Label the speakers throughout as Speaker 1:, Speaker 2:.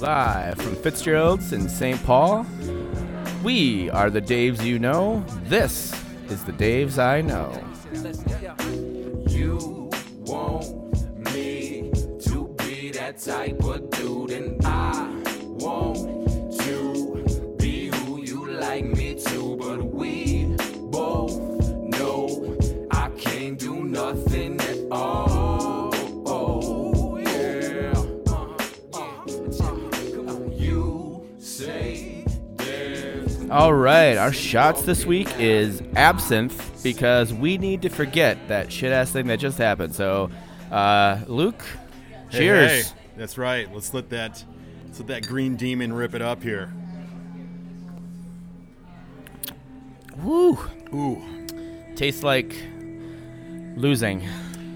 Speaker 1: Live from Fitzgerald's in St. Paul, we are the Daves you know. This is the Daves I know.
Speaker 2: You want me to be that type of All
Speaker 1: right, our shots this week is absinthe because we need to forget that shit ass thing that just happened. So, uh, Luke,
Speaker 3: Hey,
Speaker 1: cheers.
Speaker 3: hey, that's right. Let's let that let's let that green demon rip it up here.
Speaker 1: Woo!
Speaker 3: Ooh.
Speaker 1: Tastes like losing.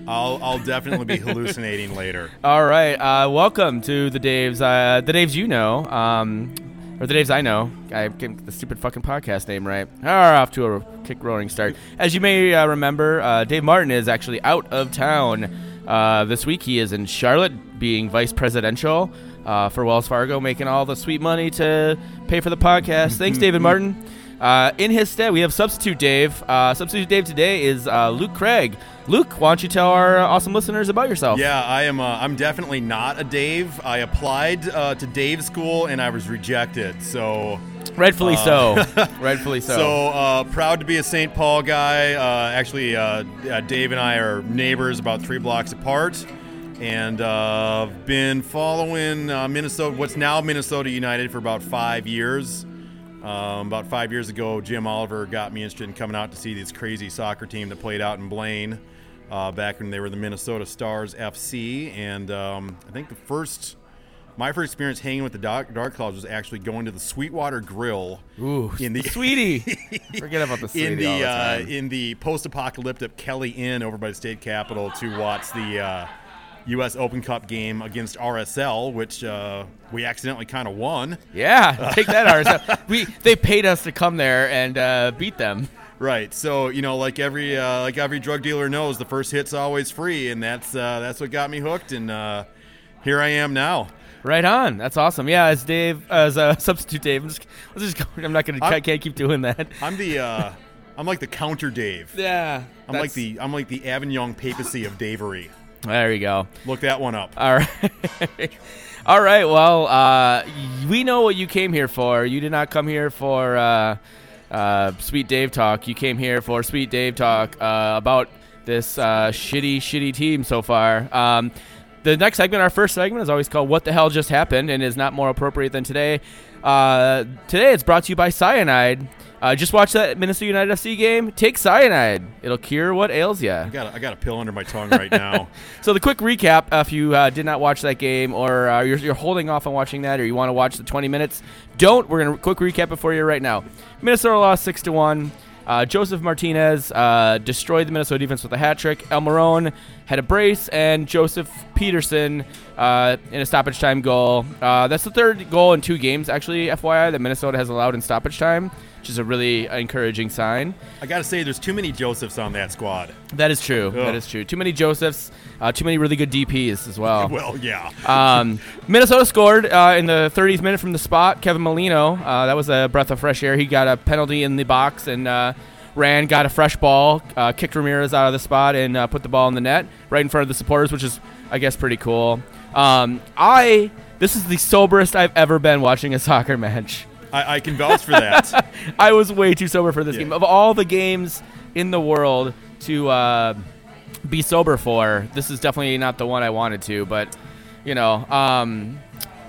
Speaker 3: I'll I'll definitely be hallucinating later.
Speaker 1: All right, uh, welcome to the Daves, uh, the Daves you know, um, or the Daves I know. I get the stupid fucking podcast name right. Are off to a kick roaring start. As you may uh, remember, uh, Dave Martin is actually out of town uh, this week. He is in Charlotte, being vice presidential uh, for Wells Fargo, making all the sweet money to pay for the podcast. Thanks, David Martin. Uh, in his stead, we have substitute Dave. Uh, substitute Dave today is uh, Luke Craig. Luke, why don't you tell our awesome listeners about yourself?
Speaker 3: Yeah, I am. Uh, I'm definitely not a Dave. I applied uh, to Dave school and I was rejected. So
Speaker 1: Rightfully so. Rightfully so.
Speaker 3: so uh, proud to be a St. Paul guy. Uh, actually, Dave and I are neighbors, about three blocks apart, and I've uh, been following uh, Minnesota, what's now Minnesota United, for about five years. Um, about five years ago, Jim Oliver got me interested in coming out to see this crazy soccer team that played out in Blaine uh, back when they were the Minnesota Stars FC. And um, I think the first, my first experience hanging with the Dark, Dark Clouds was actually going to the Sweetwater Grill
Speaker 1: Ooh,
Speaker 3: in the
Speaker 1: sweetie. Forget about the sweetie
Speaker 3: in the, uh, in the post-apocalyptic Kelly Inn over by the state capitol to watch the uh, U.S. Open Cup game against RSL, which uh, we accidentally kind of won.
Speaker 1: yeah, take that, RSL. we they paid us to come there and uh, beat them.
Speaker 3: Right. So you know, like every uh, like every drug dealer knows, the first hit's always free, and that's uh, that's what got me hooked. And uh, here I am now.
Speaker 1: Right on. That's awesome. Yeah, as Dave, as uh, substitute Dave. I'm just, let's just. I'm not gonna. I
Speaker 3: I'm-
Speaker 1: can't keep doing that.
Speaker 3: I'm the uh, I'm like the counter Dave.
Speaker 1: Yeah.
Speaker 3: I'm like the I'm like the Avignon papacy of Davery.
Speaker 1: There you go.
Speaker 3: Look that one up.
Speaker 1: All right. All right. Well, uh, we know what you came here for. You did not come here for uh, uh, Sweet Dave talk. You came here for Sweet Dave talk uh, about this uh, shitty, shitty team so far. Um, the next segment, our first segment, is always called "What the Hell Just Happened" and is not more appropriate than today. Uh, today, it's brought to you by Cyanide. Uh, just watch that Minnesota United FC game. Take cyanide; it'll cure what ails you.
Speaker 3: I got a, I got a pill under my tongue right now.
Speaker 1: So the quick recap: uh, if you uh, did not watch that game, or uh, you're, you're holding off on watching that, or you want to watch the 20 minutes, don't. We're gonna quick recap it for you right now. Minnesota lost six to one. Uh, Josef Martinez uh, destroyed the Minnesota defense with a hat trick. El Marone had a brace, and Joseph Peterson uh, in a stoppage time goal. Uh, that's the third goal in two games, actually, FYI, that Minnesota has allowed in stoppage time, which is a really encouraging sign.
Speaker 3: I got to say, there's too many Josephs on that squad.
Speaker 1: That is true. That
Speaker 3: Ugh.
Speaker 1: is true. Too many Josephs, uh, too many really good DPs as well.
Speaker 3: Well, yeah.
Speaker 1: Um, Minnesota scored uh, in the 30th minute from the spot. Kevin Molino, uh, that was a breath of fresh air. He got a penalty in the box and uh, ran, got a fresh ball, uh, kicked Ramirez out of the spot, and uh, put the ball in the net right in front of the supporters, which is, I guess, pretty cool. Um, I this is the soberest I've ever been watching a soccer match.
Speaker 3: I, I can vouch for that.
Speaker 1: I was way too sober for this
Speaker 3: Yeah.
Speaker 1: game. Of all the games in the world to uh, be sober for, this is definitely not the one I wanted to. But you know, um,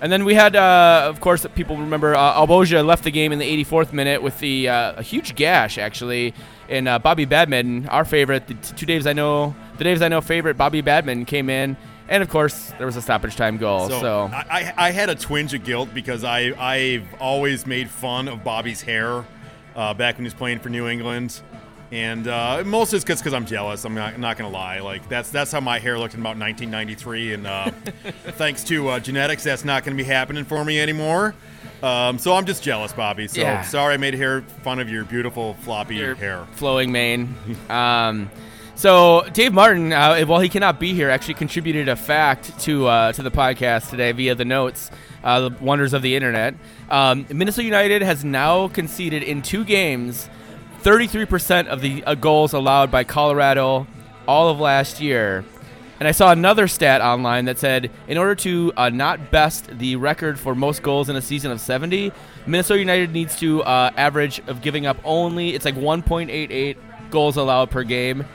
Speaker 1: and then we had, uh, of course, people remember uh, Alvbage left the game in the 84th minute with the uh, a huge gash actually. And uh, Bobby Badman, our favorite, the t- two Daves I know, the Daves I know favorite, Bobby Badman came in. And of course, there was a stoppage time goal. So,
Speaker 3: So, I, I had a twinge of guilt because I I've always made fun of Bobby's hair uh, back when he was playing for New England, and uh, mostly it's because I'm jealous. I'm not, not gonna lie. Like that's that's how my hair looked in about 1993, and uh, thanks to uh, genetics, that's not gonna be happening for me anymore. Um, so I'm just jealous, Bobby. So
Speaker 1: Yeah.
Speaker 3: sorry I made hair fun of your beautiful floppy
Speaker 1: your
Speaker 3: hair.
Speaker 1: flowing mane. um, So Dave Martin, uh, while he cannot be here, actually contributed a fact to uh, to the podcast today via the notes, uh, the wonders of the internet. Um, Minnesota United has now conceded in two games, 33% of the uh, goals allowed by Colorado all of last year. And I saw another stat online that said in order to uh, not best the record for most goals in a season of 70, Minnesota United needs to uh, average of giving up only it's like 1.88 goals allowed per game.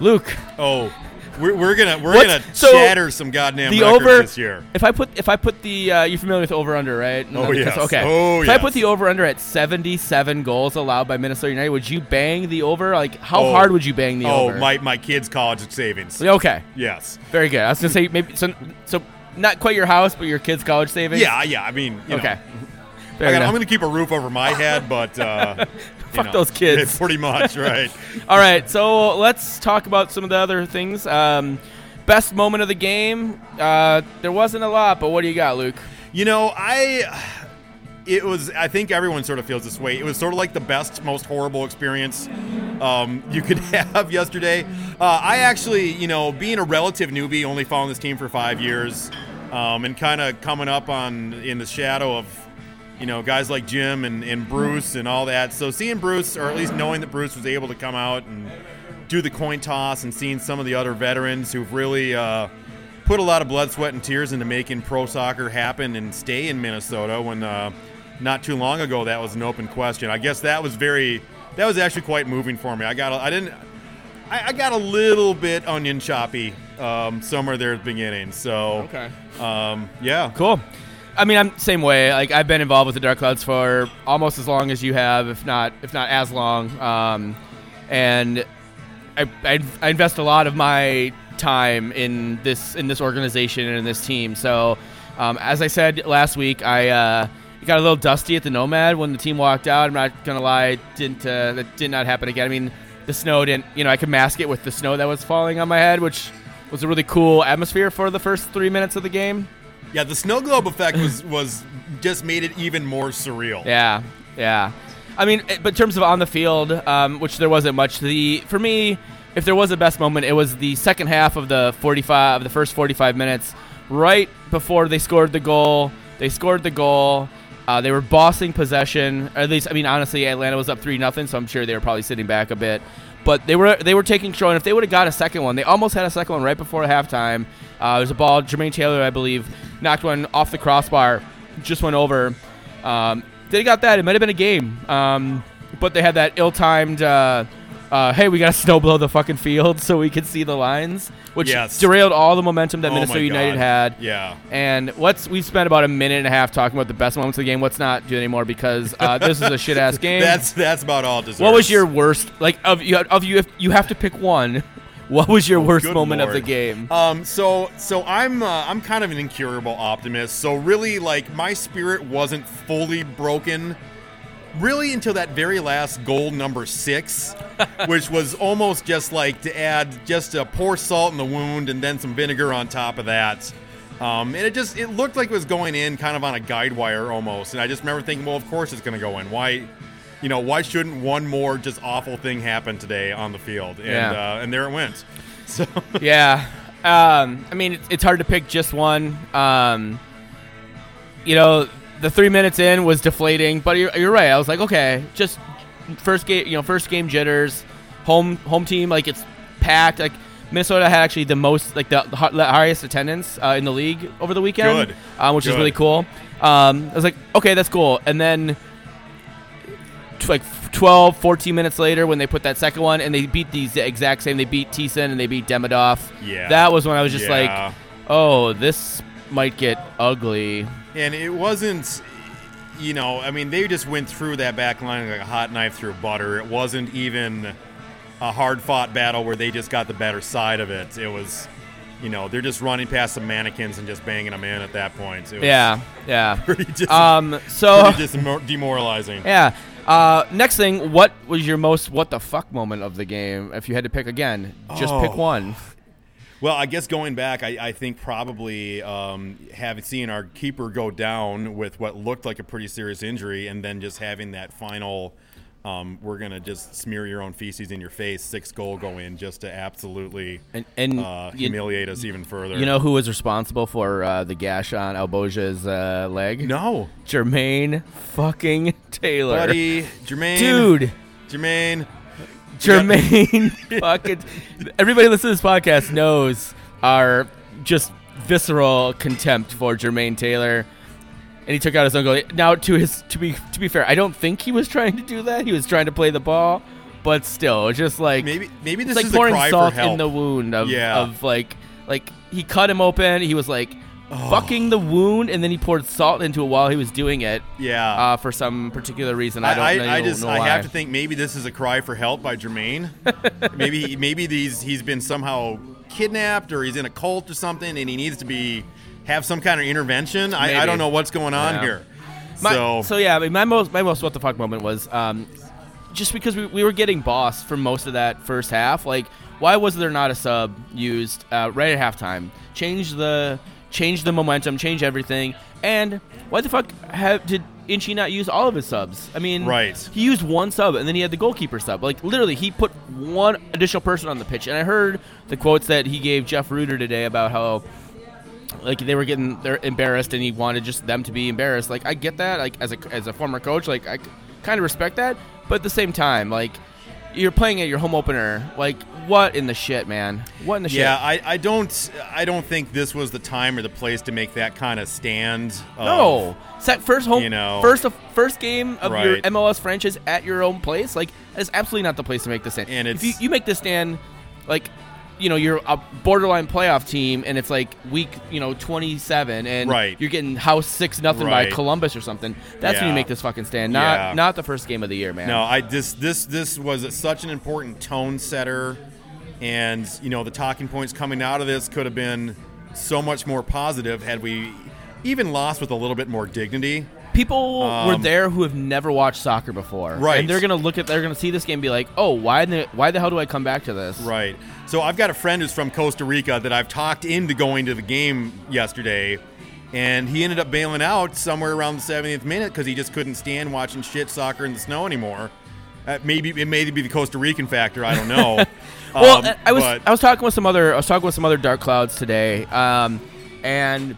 Speaker 1: Luke,
Speaker 3: Oh, we're, we're gonna we're
Speaker 1: What's-
Speaker 3: gonna
Speaker 1: so,
Speaker 3: shatter some goddamn
Speaker 1: the
Speaker 3: records
Speaker 1: over
Speaker 3: this year.
Speaker 1: If I put if I put the uh, you're familiar with over under right?
Speaker 3: Oh, yes.
Speaker 1: Okay.
Speaker 3: Oh,
Speaker 1: if I
Speaker 3: yes.
Speaker 1: put the over under at 77 goals allowed by Minnesota United, would you bang the over? Like how
Speaker 3: Oh.
Speaker 1: hard would you bang the
Speaker 3: Oh,
Speaker 1: over?
Speaker 3: my my kids' college savings.
Speaker 1: Okay.
Speaker 3: Yes.
Speaker 1: Very good. I was gonna say maybe so so not quite your house, but your kids' college savings.
Speaker 3: Yeah, yeah. I mean, you know,
Speaker 1: Okay.
Speaker 3: I
Speaker 1: Fair
Speaker 3: got,
Speaker 1: enough.
Speaker 3: I'm gonna keep a roof over my head, but uh,
Speaker 1: Fuck
Speaker 3: know,
Speaker 1: those kids.
Speaker 3: Pretty much, right?
Speaker 1: All right, so let's talk about some of the other things. Um, best moment of the game. Uh, there wasn't a lot, but what do you got, Luke?
Speaker 3: You know, I. It was. I think everyone sort of feels this way. It was sort of like the best, most horrible experience um, you could have yesterday. Uh, I actually, you know, being a relative newbie, only following this team for five years, um, and kind of coming up on in the shadow of, you know, guys like Jim and, and Bruce and all that. So seeing Bruce, or at least knowing that Bruce was able to come out and do the coin toss, and seeing some of the other veterans who've really. Uh, put a lot of blood, sweat, and tears into making pro soccer happen and stay in Minnesota when uh, not too long ago that was an open question. I guess that was very, that was actually quite moving for me. I got, a, I didn't, I, I got a little bit onion choppy um, somewhere there at the beginning. So, um, yeah,
Speaker 1: Cool. I mean, I'm same way. Like I've been involved with the Dark Clouds for almost as long as you have, if not if not as long. Um, and I, I, I invest a lot of my time in this in this organization and in this team. So, um, as I said last week, I uh, got a little dusty at the Nomad when the team walked out. I'm not gonna lie, didn't uh, that did not happen again. I mean, the snow didn't. You know, I could mask it with the snow that was falling on my head, which was a really cool atmosphere for the first three minutes of the game.
Speaker 3: Yeah. The snow globe effect was was just made it even more surreal.
Speaker 1: Yeah, yeah. I mean, eh, but in terms of on the field, um, which there wasn't much. The for me, if there was a best moment, it was the second half of the 45 of the first 45 minutes, right before they scored the goal. They scored the goal. Uh, they were bossing possession. At least, I mean, honestly, Atlanta was up three nothing, so I'm sure they were probably sitting back a bit. But they were they were taking control, and if they would have got a second one, they almost had a second one right before halftime. Uh, there's a ball, Jermaine Taylor, I believe, knocked one off the crossbar, just went over. Um, they got that. It might have been a game, um, but they had that ill-timed. Uh, uh, hey, we got to snow blow the fucking field so we can see the lines, which
Speaker 3: Yes.
Speaker 1: derailed all the momentum that
Speaker 3: Oh
Speaker 1: Minnesota United had.
Speaker 3: Yeah.
Speaker 1: And what's we've spent about a minute and a half talking about the best moments of the game. Let's not do it anymore because uh, this is a shit ass game.
Speaker 3: That's that's about all. it Deserves.
Speaker 1: what was your worst like of you of you if you have to pick one? What was your worst
Speaker 3: Oh, good
Speaker 1: moment of the game?
Speaker 3: Um, so so I'm uh, I'm kind of an incurable optimist. So really, like my spirit wasn't fully broken, really until that very last goal number six, which was almost just like to add just a pour salt in the wound and then some vinegar on top of that. Um, and it just it looked like it was going in kind of on a guide wire almost. And I just remember thinking, well, of course it's going to go in. Why? You know, why shouldn't one more just awful thing happen today on the field? And
Speaker 1: Yeah.
Speaker 3: uh, and there it went. So
Speaker 1: yeah. Um, I mean, it's, it's hard to pick just one. Um, you know, the three minutes in was deflating, but you're, you're right. I was like, okay, just first game, you know, first game jitters, home home team, like it's packed. Like Minnesota had actually the most, like the, the highest attendance uh, in the league over the weekend,
Speaker 3: Good.
Speaker 1: Um, which is really cool. Um, I was like, okay, that's cool. And then like 12, 14 minutes later when they put that second one and they beat these exact same. They beat Thiesson and they beat Demidov.
Speaker 3: Yeah.
Speaker 1: That was when I was just
Speaker 3: Yeah.
Speaker 1: like, oh, this might get ugly.
Speaker 3: And it wasn't, you know, I mean, they just went through that back line like a hot knife through butter. It wasn't even a hard fought battle where they just got the better side of it. It was, you know, they're just running past some mannequins and just banging them in at that point. It was
Speaker 1: Yeah, yeah.
Speaker 3: Pretty, just,
Speaker 1: Um, so
Speaker 3: pretty just demoralizing.
Speaker 1: yeah. Uh, next thing, what was your most what the fuck moment of the game? If you had to pick again, just pick
Speaker 3: Oh.
Speaker 1: one.
Speaker 3: Well, I guess going back, I, I think probably um, having seen our keeper go down with what looked like a pretty serious injury, and then just having that final um, we're gonna just smear your own feces in your face, six goal go in, just to absolutely
Speaker 1: And and
Speaker 3: uh,
Speaker 1: you,
Speaker 3: humiliate us even further.
Speaker 1: you know who was responsible for uh, the gash on Alvbage's uh, leg?
Speaker 3: no,
Speaker 1: Jermaine fucking Taylor.
Speaker 3: buddy, Jermaine,
Speaker 1: Dude,
Speaker 3: Jermaine.
Speaker 1: Jermaine fucking. Everybody listening to this podcast knows our just visceral contempt for Jermaine Taylor. And he took out his own goal. Now, to his to be to be fair, I don't think he was trying to do that. He was trying to play the ball, but still, it's just like
Speaker 3: Maybe maybe this
Speaker 1: like
Speaker 3: is a
Speaker 1: pouring
Speaker 3: cry
Speaker 1: salt
Speaker 3: for help.
Speaker 1: in the wound of
Speaker 3: Yeah.
Speaker 1: of like like he cut him open. He was like fucking the wound, and then he poured salt into it while he was doing it.
Speaker 3: yeah.
Speaker 1: Uh, for some particular reason, I don't
Speaker 3: I,
Speaker 1: know.
Speaker 3: I, I just
Speaker 1: know
Speaker 3: I have to think maybe this is a cry for help by Jermaine. maybe maybe these he's been somehow kidnapped or he's in a cult or something and he needs to be have some kind of intervention. I, I don't know what's going on
Speaker 1: Yeah.
Speaker 3: here.
Speaker 1: My,
Speaker 3: so,
Speaker 1: so yeah, I mean, my most my most what the fuck moment was um, just because we, we were getting bossed for most of that first half. Like, why was there not a sub used uh, right at halftime? Change the change the momentum, change everything, and why the fuck have, did Inchy not use all of his subs? I mean,
Speaker 3: Right.
Speaker 1: He used one sub, and then he had the goalkeeper sub. Like literally, he put one additional person on the pitch. And I heard the quotes that he gave Jeff Rueter today about how like they were getting they're embarrassed and he wanted just them to be embarrassed like i get that like as a as a former coach like i kind of respect that but at the same time like you're playing at your home opener like what in the shit man what in the
Speaker 3: yeah,
Speaker 1: shit
Speaker 3: I, I don't I don't think this was the time or the place to make that kind of stand. of-
Speaker 1: no set first home
Speaker 3: you know.
Speaker 1: first first game of your
Speaker 3: Right.
Speaker 1: mls franchise at your own place like that is absolutely not the place to make this stand
Speaker 3: And
Speaker 1: if you, you make this stand like you know you're a borderline playoff team and it's like week you know 27 and
Speaker 3: Right.
Speaker 1: you're getting house six nothing by Columbus or something that's when you make this fucking stand not
Speaker 3: Yeah.
Speaker 1: not the first game of the year man
Speaker 3: No, I this this this was such an important tone setter, and you know the talking points coming out of this could have been so much more positive had we even lost with a little bit more dignity.
Speaker 1: People were
Speaker 3: Um,
Speaker 1: there who have never watched soccer before
Speaker 3: Right.
Speaker 1: and they're gonna look at they're gonna see this game and be like oh why the why the hell do i come back to this
Speaker 3: Right. So I've got a friend who's from Costa Rica that I've talked into going to the game yesterday, and he ended up bailing out somewhere around the 70th minute because he just couldn't stand watching shit soccer in the snow anymore. Uh, maybe it may be the Costa Rican factor. I don't know.
Speaker 1: Well,
Speaker 3: Um,
Speaker 1: I was
Speaker 3: but-
Speaker 1: I was talking with some other I was talking with some other dark clouds today, um, and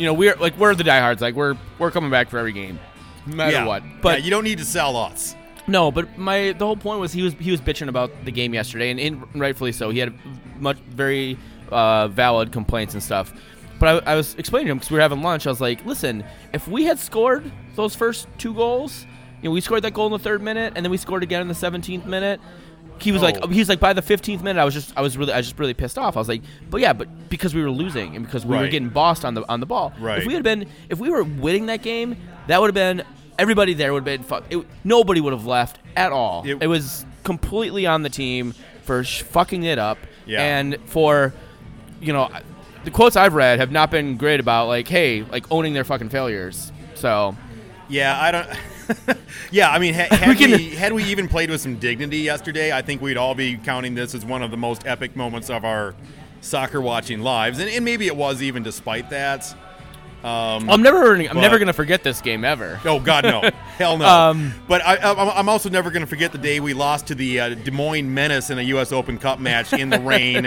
Speaker 1: you know we're like we're the diehards, like we're we're coming back for every game, no matter
Speaker 3: yeah.
Speaker 1: what.
Speaker 3: Yeah,
Speaker 1: But
Speaker 3: you don't need to sell us.
Speaker 1: no, but my the whole point was he was he was bitching about the game yesterday, and, and rightfully so. He had much very uh, valid complaints and stuff. But I, I was explaining to him because we were having lunch. I was like, listen, if we had scored those first two goals, you know, we scored that goal in the third minute, and then we scored again in the 17th minute. He was
Speaker 3: Oh.
Speaker 1: like, he was like, by the 15th minute, I was just, I was really, I was just really pissed off. I was like, but yeah, but because we were losing and because we were getting bossed on the on the ball.
Speaker 3: Right.
Speaker 1: If we had been, if we were winning that game, that would have been everybody there would have been fuck. It, nobody would have left at all.
Speaker 3: It-
Speaker 1: It, was completely on the team for sh- fucking it up
Speaker 3: Yeah.
Speaker 1: and for, you know, the quotes I've read have not been great about like, hey, like owning their fucking failures. So
Speaker 3: Yeah, I don't. yeah, I mean, ha- had,
Speaker 1: We
Speaker 3: we, had we even played with some dignity yesterday, I think we'd all be counting this as one of the most epic moments of our soccer watching lives, and, and maybe it was even despite that. Um,
Speaker 1: I'm never, I'm
Speaker 3: But-
Speaker 1: never gonna forget this game ever.
Speaker 3: Oh God, no, hell no.
Speaker 1: Um,
Speaker 3: but I, I'm also never going to forget the day we lost to the uh, Des Moines Menace in a U.S. Open Cup match in the rain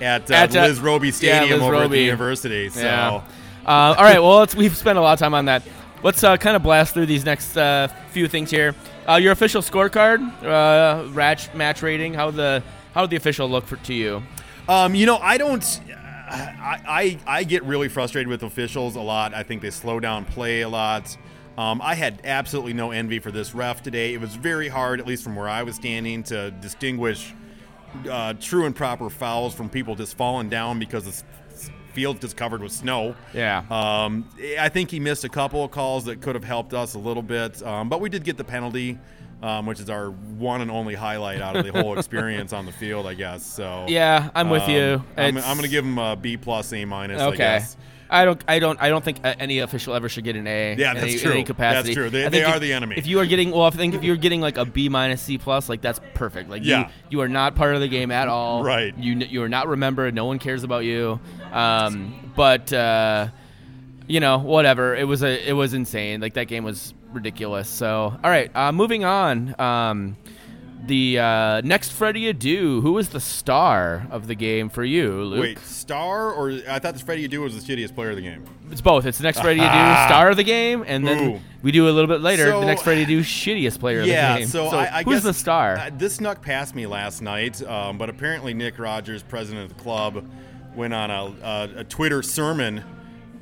Speaker 3: at, uh,
Speaker 1: At, uh,
Speaker 3: Liz Robbie
Speaker 1: yeah,
Speaker 3: Stadium
Speaker 1: Liz
Speaker 3: over at the university. So.
Speaker 1: Yeah. Uh, all right. Well, we've spent a lot of time on that. Let's uh, kind of blast through these next uh, few things here. Uh, your official scorecard, uh, match match rating. How the how did the official look for, to you?
Speaker 3: Um, you know, I don't. I, I I get really frustrated with officials a lot. I think they slow down play a lot. Um, I had absolutely no envy for this ref today. It was very hard, at least from where I was standing, to distinguish uh, true and proper fouls from people just falling down because the field's just covered with snow.
Speaker 1: Yeah.
Speaker 3: Um, I think he missed a couple of calls that could have helped us a little bit, um, but we did get the penalty, um, which is our one and only highlight out of the whole experience on the field, I guess. So
Speaker 1: Yeah, I'm with
Speaker 3: um,
Speaker 1: you.
Speaker 3: I'm, I'm going to give him a B plus, A minus. I
Speaker 1: Okay. I don't. I don't. I don't think any official ever should get an A.
Speaker 3: Yeah,
Speaker 1: in
Speaker 3: that's
Speaker 1: any,
Speaker 3: true.
Speaker 1: any capacity.
Speaker 3: That's true. They- they
Speaker 1: think
Speaker 3: are
Speaker 1: if-
Speaker 3: the enemy.
Speaker 1: If you are getting, well, I think if you're getting like a B minus C plus, like that's perfect. Like
Speaker 3: Yeah.
Speaker 1: you, you are not part of the game at all.
Speaker 3: Right.
Speaker 1: You you are not remembered. No one cares about you. Um, but uh, you know, whatever. It was a, it was insane. Like that game was ridiculous. So, all right, uh, moving on. Um, the uh, next Freddy Adu, who was the star of the game for you, Luke?
Speaker 3: Wait, star or I thought this Freddie Adu was the shittiest player of the game.
Speaker 1: It's both. It's the next Freddy Adu, star of the game, and then
Speaker 3: Ooh.
Speaker 1: we do a little bit later
Speaker 3: So-
Speaker 1: the next Freddy Adu, shittiest player
Speaker 3: yeah,
Speaker 1: of the game.
Speaker 3: so, I, I
Speaker 1: who's
Speaker 3: guess
Speaker 1: the star?
Speaker 3: uh, this snuck past me last night, um, but apparently Nick Rogers, president of the club, went on a, a, a Twitter sermon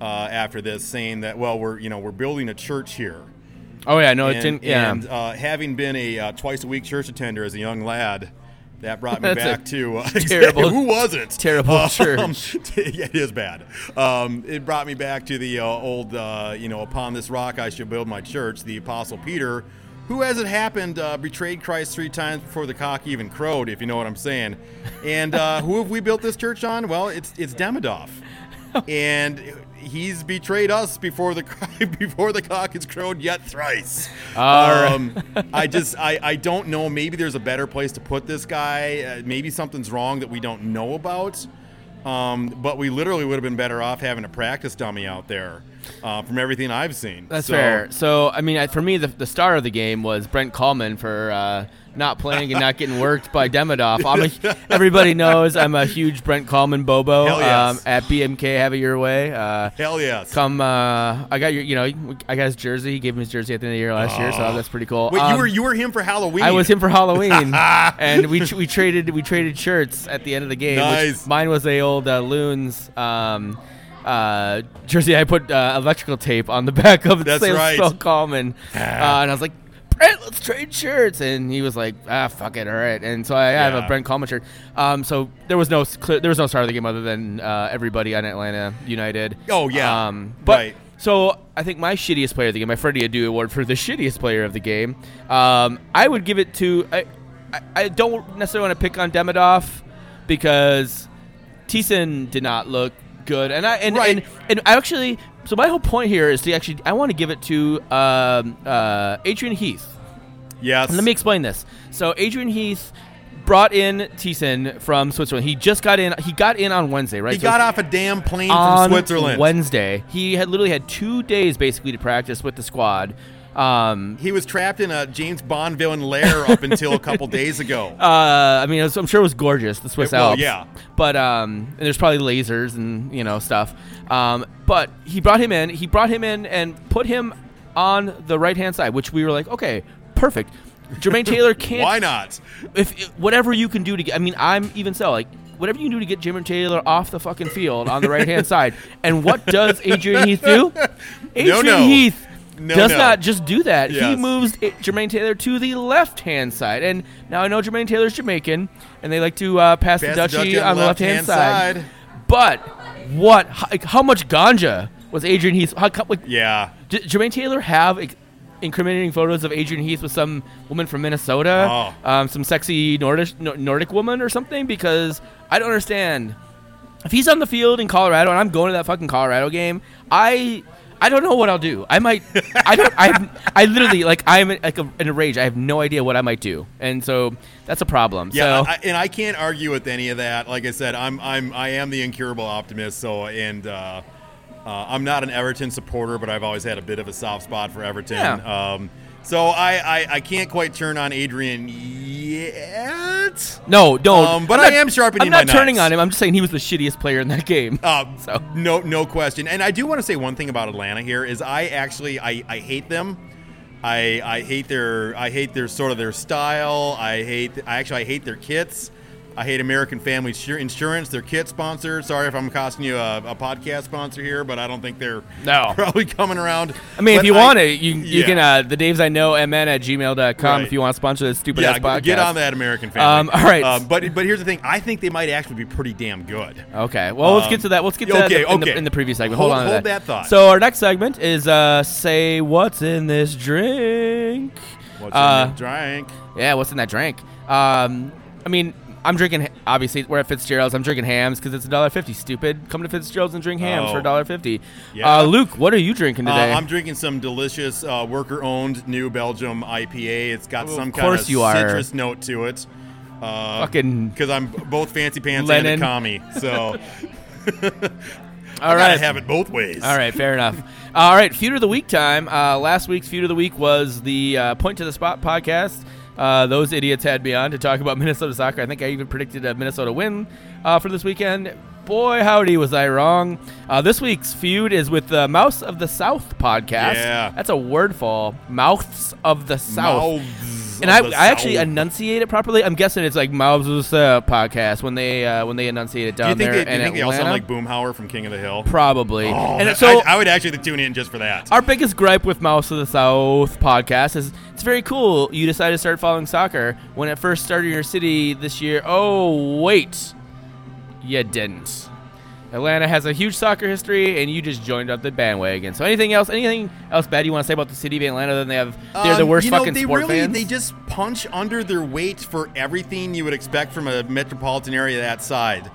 Speaker 3: uh, after this, saying that well, we're you know we're building a church here.
Speaker 1: Oh yeah, no,
Speaker 3: and,
Speaker 1: it's in, yeah.
Speaker 3: and uh, having been a uh, twice a week church attender as a young lad, that brought me back to uh,
Speaker 1: terrible-
Speaker 3: Who was it?
Speaker 1: terrible
Speaker 3: Um,
Speaker 1: church.
Speaker 3: yeah, it is bad. Um, it brought me back to the uh, old, uh, you know, upon this rock I shall build my church. The Apostle Peter, who, as it happened, uh, betrayed Christ three times before the cock even crowed, if you know what I'm saying. And uh, who have we built this church on? Well, it's it's Demidov, and he's betrayed us before the before the cock has crowed yet thrice.
Speaker 1: Right.
Speaker 3: um, I just I, I don't know. Maybe there's a better place to put this guy. Uh, maybe something's wrong that we don't know about. Um, but we literally would have been better off having a practice dummy out there, uh, from everything I've seen.
Speaker 1: That's
Speaker 3: So-
Speaker 1: fair. So, I mean, I, for me, the, the star of the game was Brent Kallman for uh, not playing and not getting worked by Demidov. I'm a, everybody knows I'm a huge Brent Kallman bobo
Speaker 3: yes.
Speaker 1: um, at BMK. Have it your way. Uh,
Speaker 3: Hell yes.
Speaker 1: come, uh, I got your, you know, I got his jersey. He gave me his jersey at the end of the year last year, so that's pretty cool.
Speaker 3: Wait, you
Speaker 1: Um,
Speaker 3: were you were him for Halloween.
Speaker 1: I was him for Halloween, and we we traded we traded shirts at the end of the game.
Speaker 3: Nice.
Speaker 1: mine was a old uh, Loons um, uh, jersey. I put uh, electrical tape on the back of it.
Speaker 3: That's right.
Speaker 1: Spell Kallman, uh, and I was like. Brent, let's trade shirts, and he was like, "Ah, fuck it, all right." And so I have
Speaker 3: Yeah.
Speaker 1: a Brent Kallman shirt. Um, so there was no there was no star of the game other than uh, everybody on Atlanta United.
Speaker 3: Oh, yeah.
Speaker 1: um, but
Speaker 3: Right.
Speaker 1: so I think my shittiest player of the game, my Freddie Adu award for the shittiest player of the game, um, I would give it to. I, I, I don't necessarily want to pick on Demidov because Thiesson did not look good, and I and,
Speaker 3: Right.
Speaker 1: and and I actually. So my whole point here is to actually I want to give it to um, uh, Adrian Heath.
Speaker 3: yes.
Speaker 1: And let me explain this. So Adrian Heath brought in Thiesson from Switzerland. He just got in. He got in on Wednesday, right?
Speaker 3: He
Speaker 1: So
Speaker 3: got off a damn plane from Switzerland.
Speaker 1: Wednesday. He had literally had two days basically to practice with the squad. Um,
Speaker 3: he was trapped in a James Bond villain lair up until a couple days ago.
Speaker 1: uh, I mean, was, I'm sure it was gorgeous, the Swiss
Speaker 3: It- well,
Speaker 1: Alps.
Speaker 3: yeah.
Speaker 1: But um, and there's probably lasers and you know stuff. Um, but he brought him in. He brought him in and put him on the right hand side, which we were like, okay, perfect. Jermaine Taylor can't.
Speaker 3: Why not?
Speaker 1: if if- whatever you can do to get, I mean, I'm even so like whatever you can do to get Jermaine Taylor off the fucking field on the right hand side. And what does Adrian Heath do? Adrian
Speaker 3: no.
Speaker 1: Heath
Speaker 3: No,
Speaker 1: does
Speaker 3: no.
Speaker 1: not just do that. He moves Jermaine Taylor to the left hand side. And now I know Jermaine Taylor's Jamaican, and they like to uh, pass,
Speaker 3: Pass
Speaker 1: the
Speaker 3: the
Speaker 1: duchy
Speaker 3: duchy
Speaker 1: on the left hand side.
Speaker 3: side.
Speaker 1: But what? How, how much ganja was Adrian Heath? How, like,
Speaker 3: Yeah.
Speaker 1: did Jermaine Taylor have like, incriminating photos of Adrian Heath with some woman from Minnesota,
Speaker 3: Oh.
Speaker 1: um, some sexy Nordic Nordic woman or something? Because I don't understand. If he's on the field in Colorado and I'm going to that fucking Colorado game, I I don't know what I'll do. I might. I don't. I. I literally like. I'm in, like a, in a rage. I have no idea what I might do, and so that's a problem.
Speaker 3: Yeah,
Speaker 1: so
Speaker 3: I, and I can't argue with any of that. Like I said, I'm I'm I am the incurable optimist. So and uh, uh, I'm not an Everton supporter, but I've always had a bit of a soft spot for Everton.
Speaker 1: Yeah.
Speaker 3: Um, so I, I I can't quite turn on Adrian yet.
Speaker 1: no, don't.
Speaker 3: Um, but
Speaker 1: I'm
Speaker 3: I
Speaker 1: not-
Speaker 3: am sharpening
Speaker 1: I'm not turning
Speaker 3: knives.
Speaker 1: on him. I'm just saying he was the shittiest player in that game.
Speaker 3: Uh,
Speaker 1: So-
Speaker 3: no, no question. And I do want to say one thing about Atlanta here is I actually I, I hate them. I I hate their I hate their sort of their style. I hate I actually I hate their kits. I hate American Family Insur- Insurance, their kit sponsor. Sorry if I'm costing you a, a podcast sponsor here, but I don't think they're
Speaker 1: No.
Speaker 3: probably coming around.
Speaker 1: I mean, if
Speaker 3: But
Speaker 1: you want it, you, you
Speaker 3: yeah.
Speaker 1: can, uh, the Daves I know, mn at gmail.com
Speaker 3: Right.
Speaker 1: if you want to sponsor this stupid
Speaker 3: yeah,
Speaker 1: ass podcast.
Speaker 3: get on that American Family.
Speaker 1: Um, all right.
Speaker 3: Um, but but here's the thing. I think they might actually be pretty damn good.
Speaker 1: Okay, well, let's
Speaker 3: Um,
Speaker 1: get to that. Let's get to
Speaker 3: okay,
Speaker 1: that in, the, in the previous segment. Hold,
Speaker 3: Hold-
Speaker 1: on to
Speaker 3: hold
Speaker 1: that.
Speaker 3: that thought.
Speaker 1: So, our next segment is uh, Say What's in This Drink?
Speaker 3: What's
Speaker 1: Uh,
Speaker 3: in the drink?
Speaker 1: Yeah, what's in that drink? Um, I mean, I'm drinking. Obviously, we're at Fitzgerald's. I'm drinking Hamm's because it's a dollar fifty. Stupid. Come to Fitzgerald's and drink Hamm's
Speaker 3: Oh.
Speaker 1: for a dollar fifty.
Speaker 3: Yeah.
Speaker 1: Uh, Luke, what are you drinking
Speaker 3: Uh,
Speaker 1: today?
Speaker 3: I'm drinking some delicious uh, worker-owned New Belgium IPA. It's got
Speaker 1: Of
Speaker 3: some kind of
Speaker 1: you are.
Speaker 3: citrus note to it. Uh,
Speaker 1: Fucking
Speaker 3: because I'm both fancy pants
Speaker 1: Lenin.
Speaker 3: and a commie. So, I
Speaker 1: All
Speaker 3: have it both ways.
Speaker 1: All right, fair enough. All right, feud of the week time. Uh, last week's feud of the week was the uh, Point to the Spot podcast. Uh, those idiots had me on to talk about Minnesota soccer. I think I even predicted a Minnesota win uh, for this weekend. Boy, howdy, was I wrong. Uh, this week's feud is with the Mouse of the South podcast.
Speaker 3: Yeah.
Speaker 1: That's a wordful. Mouths of the South.
Speaker 3: Mouths
Speaker 1: and I, I actually
Speaker 3: South.
Speaker 1: enunciate it properly. I'm guessing it's like Mouths of the South podcast when they uh, when they enunciate it
Speaker 3: Do
Speaker 1: down
Speaker 3: you think,
Speaker 1: there
Speaker 3: they, do you
Speaker 1: in
Speaker 3: think they all sound like Boomhauer from King of the Hill?
Speaker 1: Probably.
Speaker 3: Oh,
Speaker 1: and
Speaker 3: that-
Speaker 1: so
Speaker 3: I, I would actually tune in just for that.
Speaker 1: our biggest gripe with Mouse of the South podcast is very cool you decided to start following soccer when it first started in your city this year. Oh, wait. You didn't. Atlanta has a huge soccer history, and you just joined up the bandwagon. So, anything else? Anything else bad you want to say about the city of Atlanta? Than they have, they're the
Speaker 3: Um,
Speaker 1: worst
Speaker 3: you know,
Speaker 1: fucking
Speaker 3: they
Speaker 1: sport
Speaker 3: really,
Speaker 1: fans.
Speaker 3: They just punch under their weight for everything you would expect from a metropolitan area that side.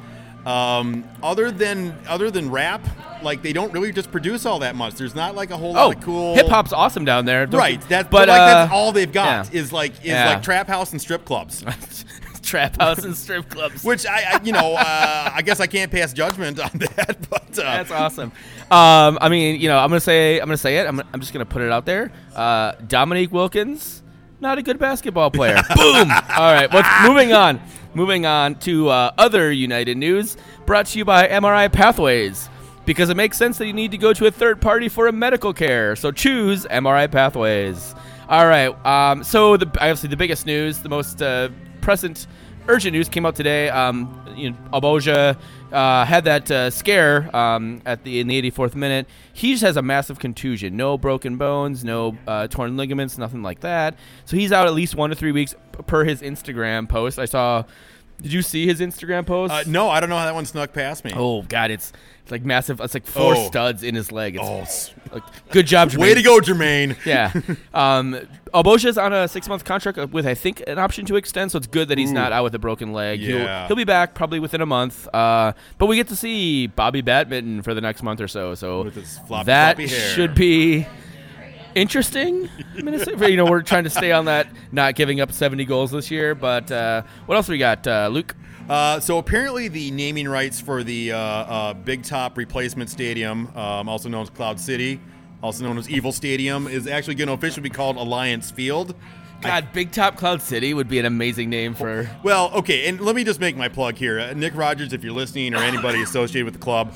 Speaker 3: Um, other than other than rap, like they don't really just produce all that much. There's not like a whole
Speaker 1: oh,
Speaker 3: lot of cool
Speaker 1: hip hop's awesome down there.
Speaker 3: Right.
Speaker 1: you-
Speaker 3: That,
Speaker 1: but
Speaker 3: but, like
Speaker 1: uh,
Speaker 3: that's all they've got
Speaker 1: yeah.
Speaker 3: is like is
Speaker 1: Yeah.
Speaker 3: like trap house and strip clubs.
Speaker 1: trap house and strip clubs.
Speaker 3: Which I, I you know, uh, I guess I can't pass judgment on that, but uh,
Speaker 1: That's awesome. Um, I mean, you know, I'm gonna say, I'm gonna say it. I'm, I'm just gonna put it out there. Uh, Dominique Wilkins, not a good basketball player. Boom. All right. Well, moving on. Moving on to uh, other United news, brought to you by MRI Pathways. Because it makes sense that you need to go to a third party for a medical care. So choose MRI Pathways. All right. Um, so the obviously the biggest news, the most uh, present urgent news came out today. Um, you know, Alvbage uh, had that uh, scare um, at the in the 84th minute. He just has a massive contusion, no broken bones, no uh, torn ligaments, nothing like that. So he's out at least one to three weeks per his Instagram post. I saw. Did you see his Instagram post?
Speaker 3: uh, no, I don't know how that one snuck past me.
Speaker 1: Oh God, it's it's like massive. It's like four
Speaker 3: Oh.
Speaker 1: studs in his leg. It's,
Speaker 3: Oh,
Speaker 1: like, good job, Jermaine.
Speaker 3: way to go, Jermaine.
Speaker 1: Yeah. Um, Alvbage's on a six month contract with, I think, an option to extend, so it's good that he's not out with a broken leg. He'll,
Speaker 3: Yeah.
Speaker 1: he'll be back probably within a month. Uh, but we get to see Bobby Badminton for the next month or so. So
Speaker 3: With his floppy,
Speaker 1: that
Speaker 3: floppy hair.
Speaker 1: should be interesting. Minnesota, you know, we're trying to stay on that, not giving up 70 goals this year. But uh, what else we got, uh, Luke?
Speaker 3: Uh, so apparently, the naming rights for the uh, uh, Big Top Replacement Stadium, um, also known as Cloud City, also known as Evil Stadium, is actually going to officially be called Allianz Field.
Speaker 1: God, Big Top Cloud City would be an amazing name for.
Speaker 3: Well, okay, and let me just make my plug here. Uh, Nick Rogers, if you're listening, or anybody associated with the club,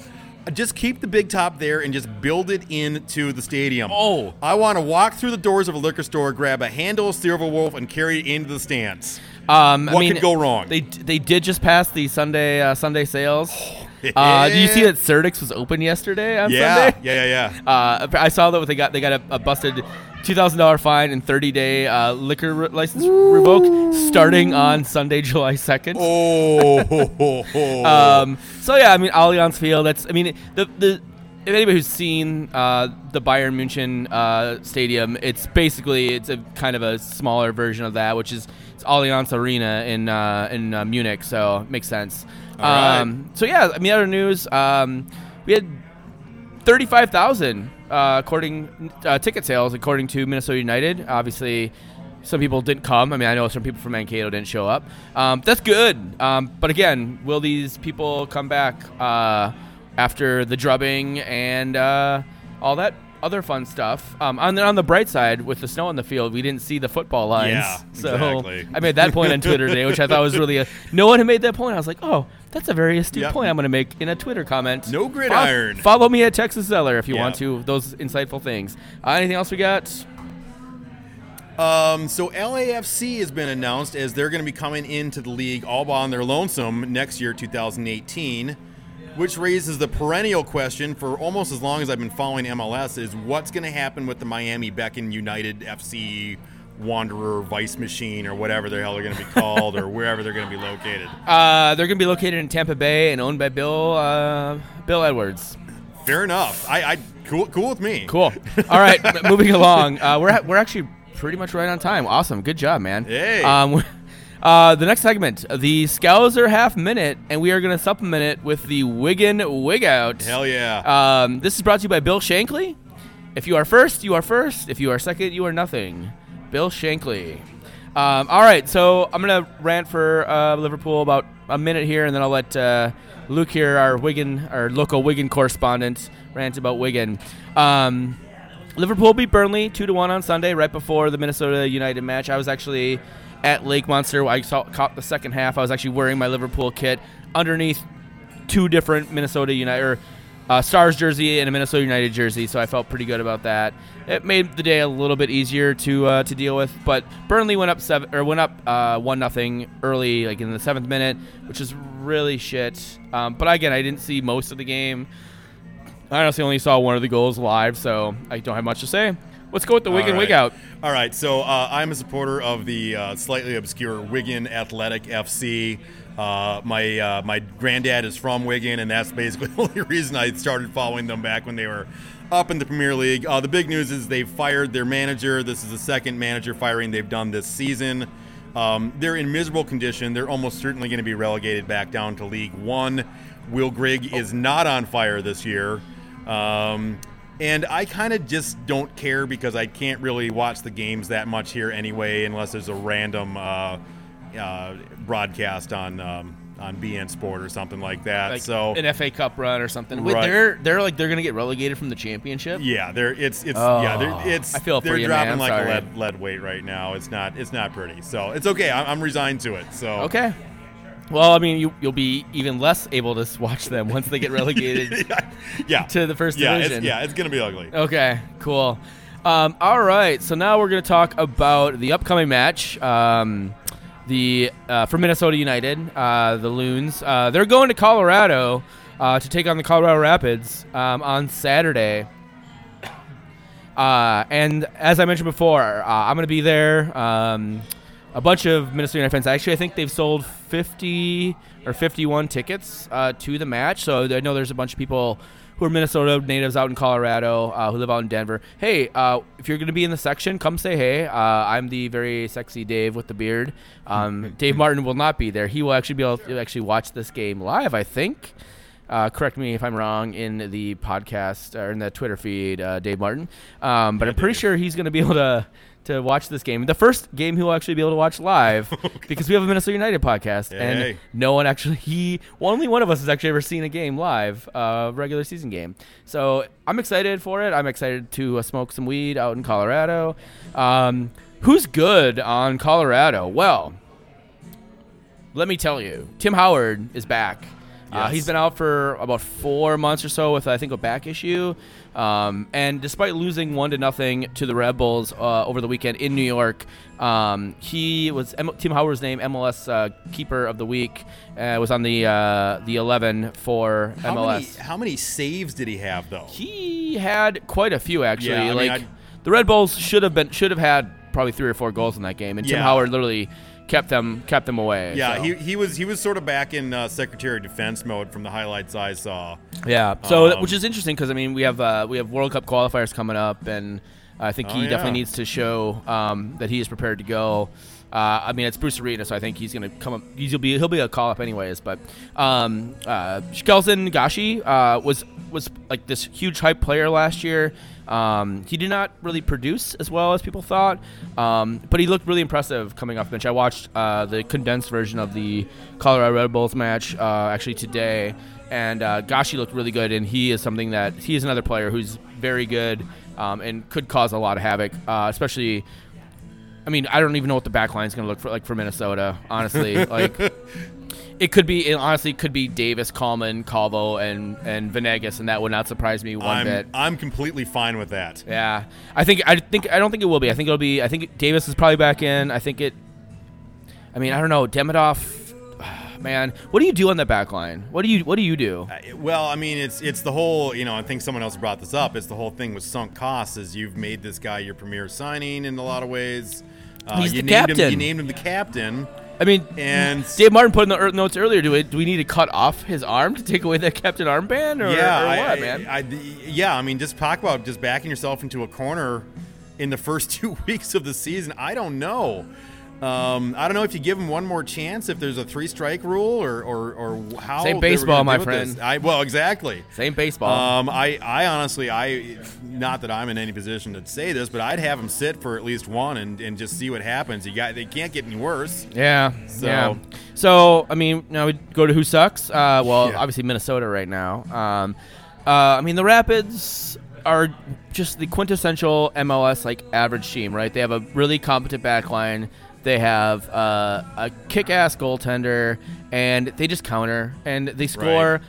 Speaker 3: just keep the big top there and just build it into the stadium.
Speaker 1: Oh.
Speaker 3: I want to walk through the doors of a liquor store, grab a handle of Silver Wolf, and carry it into the stands.
Speaker 1: Um, I
Speaker 3: What
Speaker 1: mean,
Speaker 3: could go wrong?
Speaker 1: They they did just pass the Sunday uh, Sunday sales. Uh, did you see that Certix was open yesterday on
Speaker 3: Yeah,
Speaker 1: Sunday?
Speaker 3: yeah, yeah, yeah.
Speaker 1: Uh, I saw that they got they got a, a busted two thousand dollar fine and thirty day uh, liquor re- license revoked starting on Sunday, July second.
Speaker 3: Oh.
Speaker 1: Um, so yeah, I mean Allianz Field. That's I mean the the if anybody who's seen uh, the Bayern Munich uh, stadium, it's basically it's a kind of a smaller version of that, which is it's Allianz Arena in uh, in uh, Munich. So it makes sense.
Speaker 3: All right.
Speaker 1: Um, so yeah, I mean other news. Um, we had thirty five thousand uh, according uh, ticket sales according to Minnesota United. Obviously. Some people didn't come. I mean, I know some people from Mankato didn't show up. Um, that's good. Um, but again, will these people come back uh, after the drubbing and uh, all that other fun stuff? Um, and then on the bright side, with the snow on the field, we didn't see the football lines.
Speaker 3: Yeah,
Speaker 1: so
Speaker 3: exactly.
Speaker 1: I made that point on Twitter today, which I thought was really a. No one had made that point. I was like, oh, that's a very astute
Speaker 3: Yep.
Speaker 1: point. I'm going to make in a Twitter comment.
Speaker 3: No gridiron.
Speaker 1: Fo- follow me at Texas Zeller if you
Speaker 3: Yeah.
Speaker 1: want to. Those insightful things. Uh, anything else we got?
Speaker 3: Um, so LAFC has been announced as they're going to be coming into the league all by on their lonesome next year, 2018, which raises the perennial question for almost as long as I've been following MLS: is what's going to happen with the Miami Beckham United FC Wanderer Vice Machine or whatever the hell they're going to be called or wherever they're going to be located.
Speaker 1: Uh, they're going to be located in Tampa Bay and owned by Bill uh, Bill Edwards.
Speaker 3: Fair enough. I, I cool, cool with me.
Speaker 1: Cool. All right, moving along. Uh, we're we're actually pretty much right on time. Awesome. Good job, man.
Speaker 3: Hey.
Speaker 1: Um, uh, the next segment, the Scouser half minute, and we are going to supplement it with the Wigan Wig Out.
Speaker 3: Hell yeah.
Speaker 1: Um, this is brought to you by Bill Shankly. If you are first, you are first. If you are second, you are nothing. Bill Shankly. Um, all right, so I'm gonna rant for uh, Liverpool about a minute here, and then I'll let uh, Luke here, our Wigan, our local Wigan correspondent, rant about Wigan. Um, Liverpool beat Burnley two to one on Sunday, right before the Minnesota United match. I was actually at Lake Monster. I saw caught the second half. I was actually wearing my Liverpool kit underneath two different Minnesota United or uh, Stars jersey and a Minnesota United jersey, so I felt pretty good about that. It made the day a little bit easier to uh, to deal with. But Burnley went up seven or went up uh, one nothing early, like in the seventh minute, which is really shit. Um, but again, I didn't see most of the game. I honestly only saw one of the goals live, so I don't have much to say. Let's go with the Wigan
Speaker 3: right.
Speaker 1: Wig out.
Speaker 3: All right, so uh, I'm a supporter of the uh, slightly obscure Wigan Athletic FC. Uh, my uh, my granddad is from Wigan, and that's basically the only reason I started following them back when they were up in the Premier League. Uh, the big news is they've fired their manager. This is the second manager firing they've done this season. Um, they're in miserable condition. They're almost certainly going to be relegated back down to League One. Will Grigg is not on fire this year. Um, and I kind of just don't care because I can't really watch the games that much here anyway, unless there's a random uh, uh, broadcast on um, on beIN Sport or something like that.
Speaker 1: Like
Speaker 3: so
Speaker 1: an FA Cup run or something. Wait,
Speaker 3: Right.
Speaker 1: they're they're like they're gonna get relegated from the championship.
Speaker 3: yeah, they're it's it's
Speaker 1: Oh,
Speaker 3: yeah they're, it's
Speaker 1: I feel
Speaker 3: they're
Speaker 1: you,
Speaker 3: dropping
Speaker 1: man.
Speaker 3: Like
Speaker 1: sorry.
Speaker 3: a lead, lead weight right now. It's not it's not pretty. So it's okay. I'm, I'm resigned to it. So
Speaker 1: Okay. Well, I mean, you you'll be even less able to watch them once they get relegated
Speaker 3: yeah
Speaker 1: to the first
Speaker 3: yeah
Speaker 1: division.
Speaker 3: it's, yeah it's gonna be ugly.
Speaker 1: Okay, cool. Um, all right, so now we're going to talk about the upcoming match. Um, the uh, for Minnesota United, uh, the Loons. Uh, they're going to Colorado uh, to take on the Colorado Rapids um, on Saturday. Uh, and as I mentioned before, uh, I'm going to be there. Um, a bunch of Minnesota United fans. Actually, I think they've sold 50 or 51 tickets to the match. So I know there's a bunch of people who are Minnesota natives out in Colorado uh, who live out in Denver. Hey, uh, if you're going to be in the section, come say hey. Uh, I'm the very sexy Dave with the beard. Um, Dave Martin will not be there. He will actually be able to actually watch this game live, I think. Uh, correct me if I'm wrong in the podcast or in the Twitter feed, uh, Dave Martin. Um, but I'm pretty sure he's going to be able to to watch this game. The first game he'll actually be able to watch live because we have a Minnesota United podcast, and no one actually he well, only one of us has actually ever seen a game live, uh, regular season game. So I'm excited for it. I'm excited to uh, smoke some weed out in Colorado. Um, who's good on Colorado? Well, let me tell you, Tim Howard is back. Uh, he's been out for about four months or so with I think a back issue, um, and despite losing one to nothing to the Red Bulls uh, over the weekend in New York, um, he was M- Tim Howard's name MLS uh, Keeper of the Week. Uh, was on the uh, the 11 for
Speaker 3: How
Speaker 1: MLS.
Speaker 3: many how many saves did he have though?
Speaker 1: He had quite a few actually.
Speaker 3: Yeah, mean,
Speaker 1: like
Speaker 3: I-
Speaker 1: the Red Bulls should have been should have had probably three or four goals in that game, and Tim Howard literally kept them kept them away.
Speaker 3: Yeah,
Speaker 1: so.
Speaker 3: he, he was he was sort of back in uh, Secretary of Defense mode from the highlights I saw.
Speaker 1: Yeah. So,
Speaker 3: Um,
Speaker 1: which is interesting because I mean, we have uh, we have World Cup qualifiers coming up, and I think
Speaker 3: Oh,
Speaker 1: he
Speaker 3: yeah.
Speaker 1: definitely needs to show um, that he is prepared to go. Uh, I mean, it's Bruce Arena, so I think he's going to come up. He'll be he'll be a call up anyways. But um, uh, Gashi uh, was was like this huge hype player last year. Um, he did not really produce as well as people thought, um, but he looked really impressive coming off the bench. I watched uh, the condensed version of the Colorado Red Bulls match uh, actually today, and uh, Gashi looked really good. And he is something that he is another player who's very good um, and could cause a lot of havoc, uh, especially. I mean, I don't even know what the back line is going to look for like for Minnesota. Honestly, like it could be it honestly could be Davis, Kallman, Calvo, and and Venegas, and that would not surprise me one
Speaker 3: I'm
Speaker 1: bit.
Speaker 3: I'm completely fine with that.
Speaker 1: Yeah, I think I think I don't think it will be. I think it'll be. I think Davis is probably back in. I think it. I mean, I don't know. Demidov, man, what do you do on the back line? What do you What do you do?
Speaker 3: Uh, Well, I mean, it's it's the whole you know. I think someone else brought this up. It's the whole thing with sunk costs. Is you've made this guy your premier signing in a lot of ways. Uh,
Speaker 1: He's
Speaker 3: you
Speaker 1: the
Speaker 3: named Him,
Speaker 1: captain.
Speaker 3: you named him the captain,
Speaker 1: I mean,
Speaker 3: and
Speaker 1: Dave Martin put in the er- notes earlier. Do we do we need to cut off his arm to take away that captain armband, or,
Speaker 3: yeah,
Speaker 1: or what,
Speaker 3: I-
Speaker 1: man?
Speaker 3: I, yeah, I mean, just talk about just backing yourself into a corner in the first two weeks of the season. I don't know. Um, I don't know if you give them one more chance, if there's a three strike rule, or or, or how.
Speaker 1: Same baseball, my friend.
Speaker 3: I, well, exactly.
Speaker 1: Same baseball.
Speaker 3: Um, I, I honestly, I, not that I'm in any position to say this, but I'd have them sit for at least one and, and just see what happens. You got, they can't get any worse.
Speaker 1: yeah.
Speaker 3: so-
Speaker 1: yeah. So I mean, now we go to who sucks. Uh, well,
Speaker 3: Yeah.
Speaker 1: obviously Minnesota right now. Um, uh, I mean the Rapids are just the quintessential MLS like average team, right? They have a really competent back line. They have uh, a kick-ass goaltender, and they just counter and they score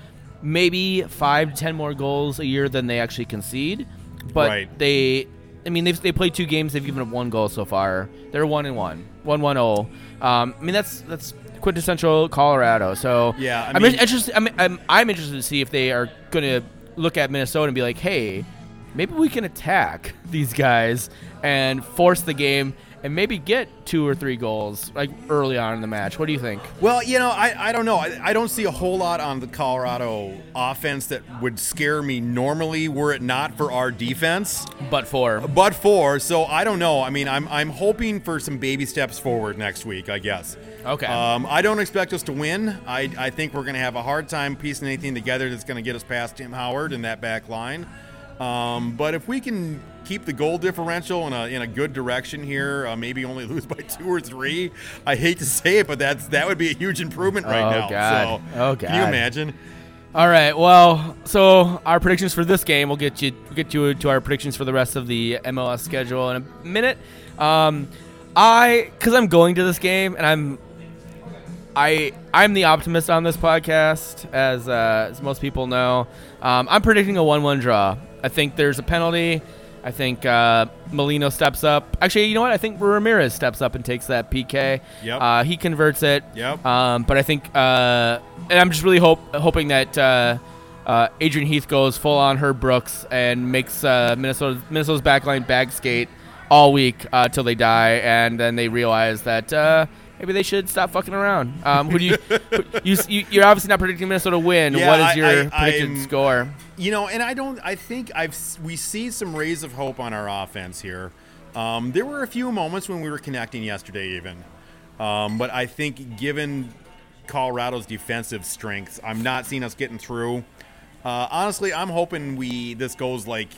Speaker 1: maybe five to ten more goals a year than they actually concede. But
Speaker 3: Right.
Speaker 1: they, I mean, they've they played two games. They've given up one goal so far. They're one and one, one one zero. Um, I mean, that's that's quintessential Colorado. So
Speaker 3: Yeah, I
Speaker 1: I'm
Speaker 3: mean-
Speaker 1: interested. I'm, I'm I'm interested to see if they are going to look at Minnesota and be like, hey, maybe we can attack these guys and force the game and maybe get two or three goals like early on in the match. What do you think?
Speaker 3: Well, you know, I, I don't know. I, I don't see a whole lot on the Colorado offense that would scare me normally were it not for our defense.
Speaker 1: But for
Speaker 3: But for, so I don't know. I mean, I'm, I'm hoping for some baby steps forward next week, I guess.
Speaker 1: Okay.
Speaker 3: Um, I don't expect us to win. I, I think we're going to have a hard time piecing anything together that's going to get us past Tim Howard and that back line. Um, but if we can keep the goal differential in a, in a good direction here, uh, maybe only lose by two or three. I hate to say it, but that's that would be a huge improvement right
Speaker 1: Oh,
Speaker 3: now.
Speaker 1: God.
Speaker 3: So,
Speaker 1: Oh,
Speaker 3: Can you imagine?
Speaker 1: All right. Well, so our predictions for this game. We'll get you we'll get you to our predictions for the rest of the MLS schedule in a minute. Um, I because I'm going to this game and I'm I I'm the optimist on this podcast, as uh, as most people know. Um, I'm predicting a one-one draw. I think there's a penalty. I think uh, Molino steps up. Actually, you know what? I think Ramirez steps up and takes that PK.
Speaker 3: Yep.
Speaker 1: Uh, he converts it.
Speaker 3: Yep.
Speaker 1: Um, but I think, uh, and I'm just really hope hoping that uh, uh, Adrian Heath goes full on Herb Brooks and makes uh, Minnesota Minnesota's backline bag skate all week uh, till they die, and then they realize that uh, maybe they should stop fucking around. Um, who do you, who- you, you? You're obviously not predicting Minnesota win.
Speaker 3: Yeah,
Speaker 1: what is your
Speaker 3: I-
Speaker 1: predicted
Speaker 3: I'm-
Speaker 1: score?
Speaker 3: You know, and I don't. I think I've we see some rays of hope on our offense here. Um, there were a few moments when we were connecting yesterday, even. Um, but I think, given Colorado's defensive strength, I'm not seeing us getting through. Uh, honestly, I'm hoping we this goes like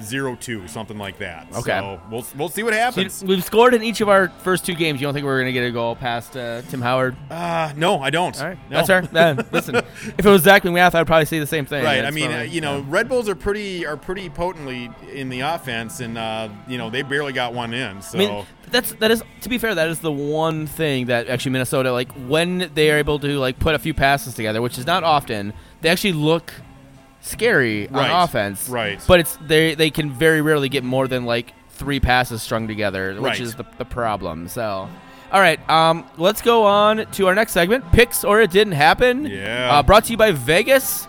Speaker 3: zero two, something like that.
Speaker 1: Okay.
Speaker 3: So we'll we'll see what
Speaker 1: So
Speaker 3: happens.
Speaker 1: we've scored in each of our first two games. You don't think we're going to get a goal past uh, Tim Howard?
Speaker 3: Uh, no, I don't.
Speaker 1: All right,
Speaker 3: No.
Speaker 1: that's fair. Then listen, if it was Zac MacMath, I'd probably say the same thing.
Speaker 3: Right. I mean, uh, you know, Red Bulls are pretty are pretty potently in the offense, and uh, you know they barely got one in. So
Speaker 1: I mean, that's that is to be fair. That is the one thing that actually Minnesota like when they are able to like put a few passes together, which is not often. They actually look scary
Speaker 3: Right,
Speaker 1: on offense.
Speaker 3: right.
Speaker 1: But it's they they can very rarely get more than like three passes strung together, which
Speaker 3: Right.
Speaker 1: is the, the problem. So. All right, um, let's go on to our next segment. Picks or it didn't happen.
Speaker 3: Yeah.
Speaker 1: Uh, brought to you by Vegas.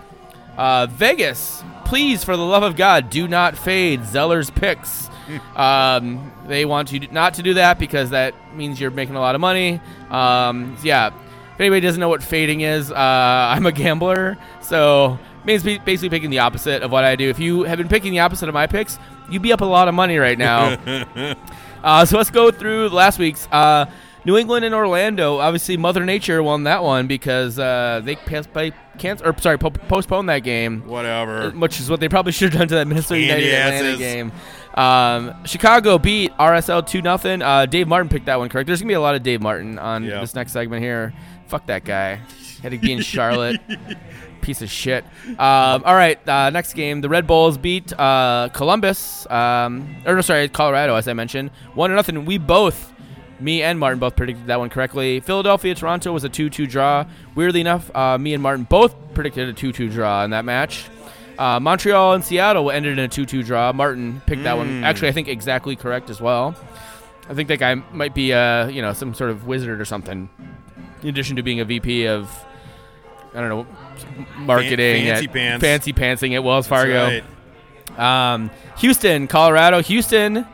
Speaker 1: Uh, Vegas, please, for the love of God, do not fade Zeller's picks. um, they want you not to do that because that means you're making a lot of money. Um, yeah. If anybody doesn't know what fading is, uh, I'm a gambler, so means basically picking the opposite of what I do. If you have been picking the opposite of my picks, you'd be up a lot of money right now. Uh, so let's go through last week's. Uh, New England and Orlando. Obviously, Mother Nature won that one because uh, they passed by cancel or sorry po- postponed that game,
Speaker 3: whatever.
Speaker 1: which is what they probably should have done to that Minnesota
Speaker 3: Candy
Speaker 1: United Atlanta game. Um, Chicago beat RSL two nothing. Uh, Dave Martin picked that one correct. There's gonna be a lot of Dave Martin on
Speaker 3: Yeah.
Speaker 1: this next segment here. Fuck that guy. Had to be in Charlotte. Piece of shit. Um, all right, uh, next game. The Red Bulls beat uh, Columbus. Um, or no, sorry, Colorado, as I mentioned. One to nothing. We both, me and Martin, both predicted that one correctly. Philadelphia Toronto was a 2-2 draw. Weirdly enough, uh, me and Martin both predicted a 2-2 draw in that match. Uh, Montreal and Seattle ended in a 2-2 draw. Martin picked that one.
Speaker 3: Mm.
Speaker 1: Actually, I think exactly correct as well. I think that guy might be, uh, you know, some sort of wizard or something. In addition to being a VP of, I don't know, marketing,
Speaker 3: fancy
Speaker 1: at-
Speaker 3: pants.
Speaker 1: fancy pantsing at Wells Fargo.
Speaker 3: right.
Speaker 1: Um, Houston, Colorado. Houston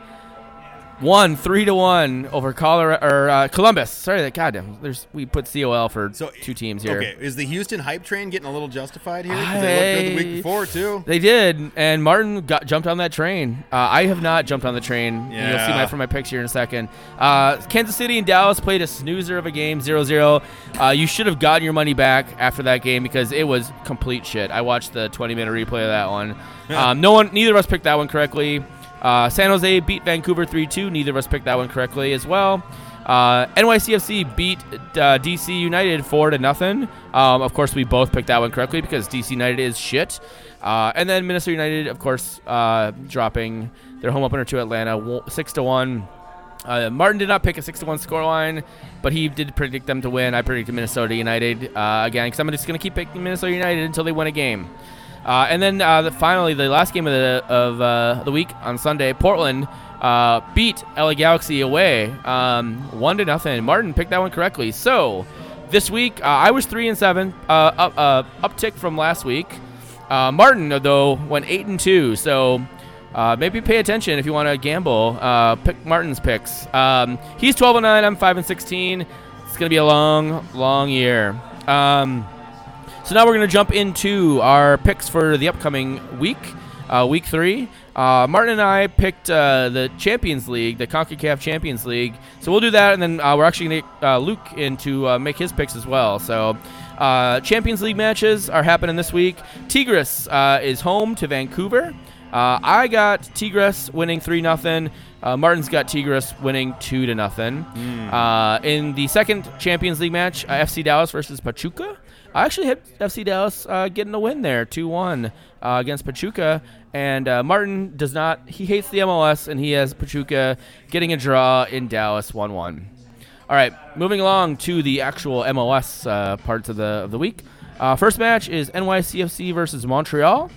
Speaker 1: won three to one over Colorado or uh, Columbus. Sorry, that goddamn. There's we put COL for
Speaker 3: So
Speaker 1: two teams here.
Speaker 3: Okay, is the Houston hype train getting a little justified here? Because they looked good the week before too.
Speaker 1: They did, and Martin got jumped on that train. Uh, I have not jumped on the train. Yeah. You'll see my from my picks here in a second. Uh, Kansas City and Dallas played a snoozer of a game, 0-0. Uh, you should have gotten your money back after that game because it was complete shit. I watched the 20-minute replay of that one. um, no one, neither of us picked that one correctly. Uh, San Jose beat Vancouver 3-2. Neither of us picked that one correctly as well. Uh, NYCFC beat uh, DC United four to nothing. Um, of course, we both picked that one correctly because DC United is shit. Uh, and then Minnesota United, of course, uh, dropping their home opener to Atlanta six to one. Uh, Martin did not pick a six to one scoreline, but he did predict them to win. I predicted Minnesota United uh, again because I'm just going to keep picking Minnesota United until they win a game. Uh, and then uh, the, finally, the last game of the of uh, the week on Sunday, Portland uh, beat LA Galaxy away, um, one to nothing. Martin picked that one correctly. So this week, uh, I was three and seven, uh, up, uptick from last week. Martin though went eight and two. So maybe pay attention if you want to gamble. Pick Martin's picks. Um, he's twelve and nine. I'm five and sixteen. It's gonna be a long, long year. Um, so now we're going to jump into our picks for the upcoming week, uh, week three. Uh, Martin and I picked uh, the Champions League, the CONCACAF Champions League. So we'll do that, and then uh, we're actually going to get uh, Luke in to uh, make his picks as well. So uh, Champions League matches are happening this week. Tigres uh, is home to Vancouver. Uh, I got Tigres winning three nothing. Uh, Martin's got Tigres winning two to nothing. Uh, in the second Champions League match, uh, FC Dallas versus Pachuca. I actually had FC Dallas uh, getting a win there, two one uh, against Pachuca. And uh, Martin does not. He hates the MLS, and he has Pachuca getting a draw in Dallas, one one. All right, moving along to the actual MLS uh, parts of the of the week. Uh, first match is NYCFC versus Montreal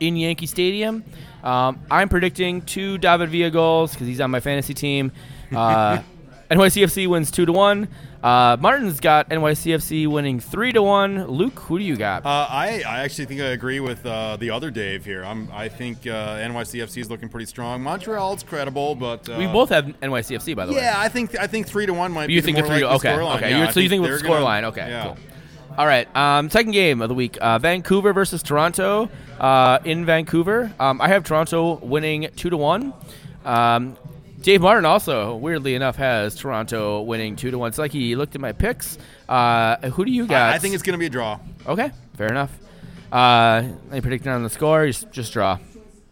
Speaker 1: in Yankee Stadium. Um, I'm predicting two David Villa goals because he's on my fantasy team. Uh, NYCFC wins two to one. Uh, Martin's got NYCFC winning three to one. Luke, who do you got?
Speaker 3: Uh, I, I actually think I agree with uh, the other Dave here. I'm, I think uh, NYCFC is looking pretty strong. Montreal's credible, but uh,
Speaker 1: we both have NYCFC, by the way.
Speaker 3: Yeah, I think I think three to one might
Speaker 1: You
Speaker 3: be
Speaker 1: think
Speaker 3: the
Speaker 1: three? Okay,
Speaker 3: scoreline.
Speaker 1: okay.
Speaker 3: Yeah,
Speaker 1: so you think with the scoreline? Okay,
Speaker 3: yeah.
Speaker 1: cool. All right. Um, second game of the week: uh, Vancouver versus Toronto uh, in Vancouver. Um, I have Toronto winning two to one. Um, Dave Martin also, weirdly enough, has Toronto winning two to one. It's like he looked at my picks. Uh, who do you got?
Speaker 3: I, I think it's going to be a draw.
Speaker 1: okay. Fair enough. Uh, any prediction on the score? Just, just draw.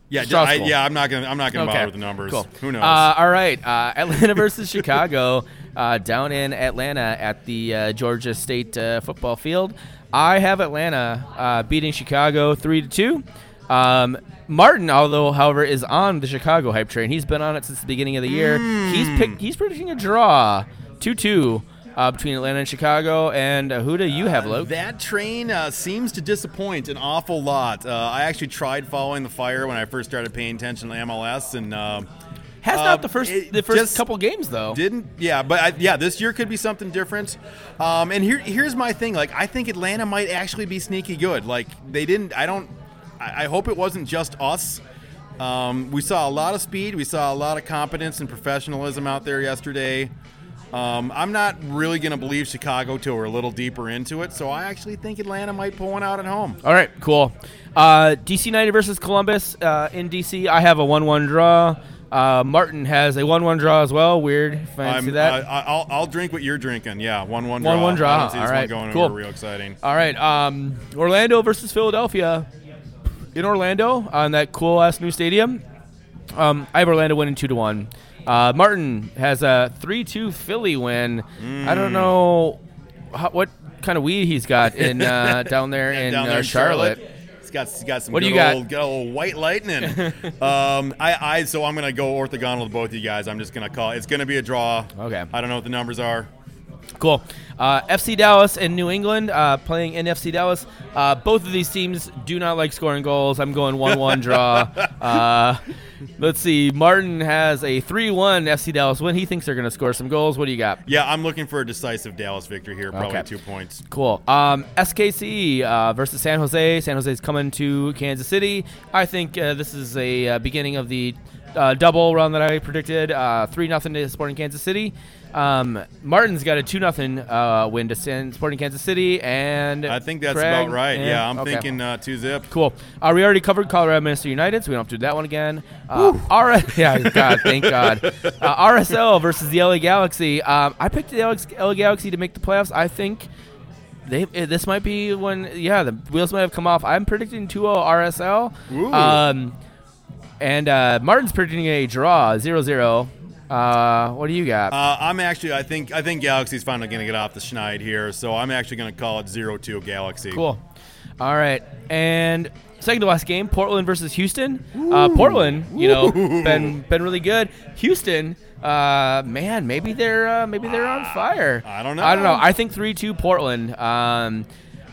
Speaker 3: Yeah,
Speaker 1: Just
Speaker 3: I, yeah. I'm not gonna I'm not gonna
Speaker 1: Okay.
Speaker 3: bother with the numbers.
Speaker 1: Cool.
Speaker 3: Who knows?
Speaker 1: Uh, all right. Uh, Atlanta versus Chicago uh, down in Atlanta at the uh, Georgia State uh, football field. I have Atlanta uh, beating Chicago three to two. Um, Martin, although however, is on the Chicago hype train. He's been on it since the beginning of the year. He's pick, he's predicting a draw, two two. Uh, between Atlanta and Chicago, and uh, who do you have, Luke?
Speaker 3: That train uh, seems to disappoint an awful lot. Uh, I actually tried following the fire when I first started paying attention to MLS, and uh,
Speaker 1: Has
Speaker 3: uh,
Speaker 1: not the first the first couple games though.
Speaker 3: didn't. Yeah, but I, yeah, this year could be something different. Um, and here, here's my thing. Like, I think Atlanta might actually be sneaky good. Like, they didn't. I don't. I, I hope it wasn't just us. Um, we saw a lot of speed. We saw a lot of competence and professionalism out there yesterday. Um, I'm not really going to believe Chicago till we're a little deeper into it. So I actually think Atlanta might pull one out at home.
Speaker 1: All right, cool. Uh, DC United versus Columbus uh, in DC. I have a one-one draw. Uh, Martin has a one-one draw as well. Weird. Fancy
Speaker 3: I'm,
Speaker 1: that.
Speaker 3: I, I'll, I'll drink what you're drinking. Yeah, one one
Speaker 1: One,
Speaker 3: draw.
Speaker 1: 1 1 draw.
Speaker 3: I don't see this
Speaker 1: All right,
Speaker 3: one going
Speaker 1: cool.
Speaker 3: real exciting.
Speaker 1: All right. Um, Orlando versus Philadelphia. In Orlando, on that cool ass new stadium. Um, I have Orlando winning two to one. Uh, Martin has a three-two Philly win. I don't know how, what kind of weed he's got in uh, down there in,
Speaker 3: down
Speaker 1: uh,
Speaker 3: there in
Speaker 1: Charlotte.
Speaker 3: He's got, he's got some
Speaker 1: What do
Speaker 3: good,
Speaker 1: you got?
Speaker 3: Old, good old white lightning. um, I, I so I'm gonna go orthogonal to both of you guys. I'm just gonna call it's gonna be a draw.
Speaker 1: Okay.
Speaker 3: I don't know what the numbers are.
Speaker 1: Cool. Uh, FC Dallas and New England uh, playing in FC Dallas. Uh, both of these teams do not like scoring goals. I'm going 1 1 draw. Uh, let's see. Martin has a 3 1 FC Dallas win. He thinks they're going to score some goals. What do you got?
Speaker 3: Yeah, I'm looking for a decisive Dallas victory here. Probably
Speaker 1: Okay.
Speaker 3: two points.
Speaker 1: Cool. Um, SKC uh, versus San Jose. San Jose's coming to Kansas City. I think uh, this is a uh, beginning of the uh, double run that I predicted. Uh, three nothing to Sporting Kansas City. Um, Martin's got a two nothing uh, win to San- Sporting Kansas City, and
Speaker 3: I think that's
Speaker 1: Craig,
Speaker 3: about right.
Speaker 1: eh,
Speaker 3: Yeah, I'm
Speaker 1: okay.
Speaker 3: thinking uh, two zip.
Speaker 1: Cool. Uh, we already covered Colorado Minnesota United, so we don't have to do that one again. Uh, R- yeah, God, thank God. Uh, RSL versus the LA Galaxy. Um, I picked the LA, LA Galaxy to make the playoffs. I think they eh, this might be when yeah the wheels might have come off. I'm predicting 2-0 RSL. And uh, Martin's predicting a draw 0-0. Uh, what do you got?
Speaker 3: Uh, I'm actually, I think, I think Galaxy's finally going to get off the schneid here, so I'm actually going to call it 0-2 Galaxy.
Speaker 1: Cool. All right. And second to last game, Portland versus Houston. Uh, Portland, you know, been been really good. Houston, uh, man, maybe they're uh, maybe they're on fire.
Speaker 3: I don't know.
Speaker 1: I don't know.
Speaker 3: know.
Speaker 1: I think three two Portland. Um,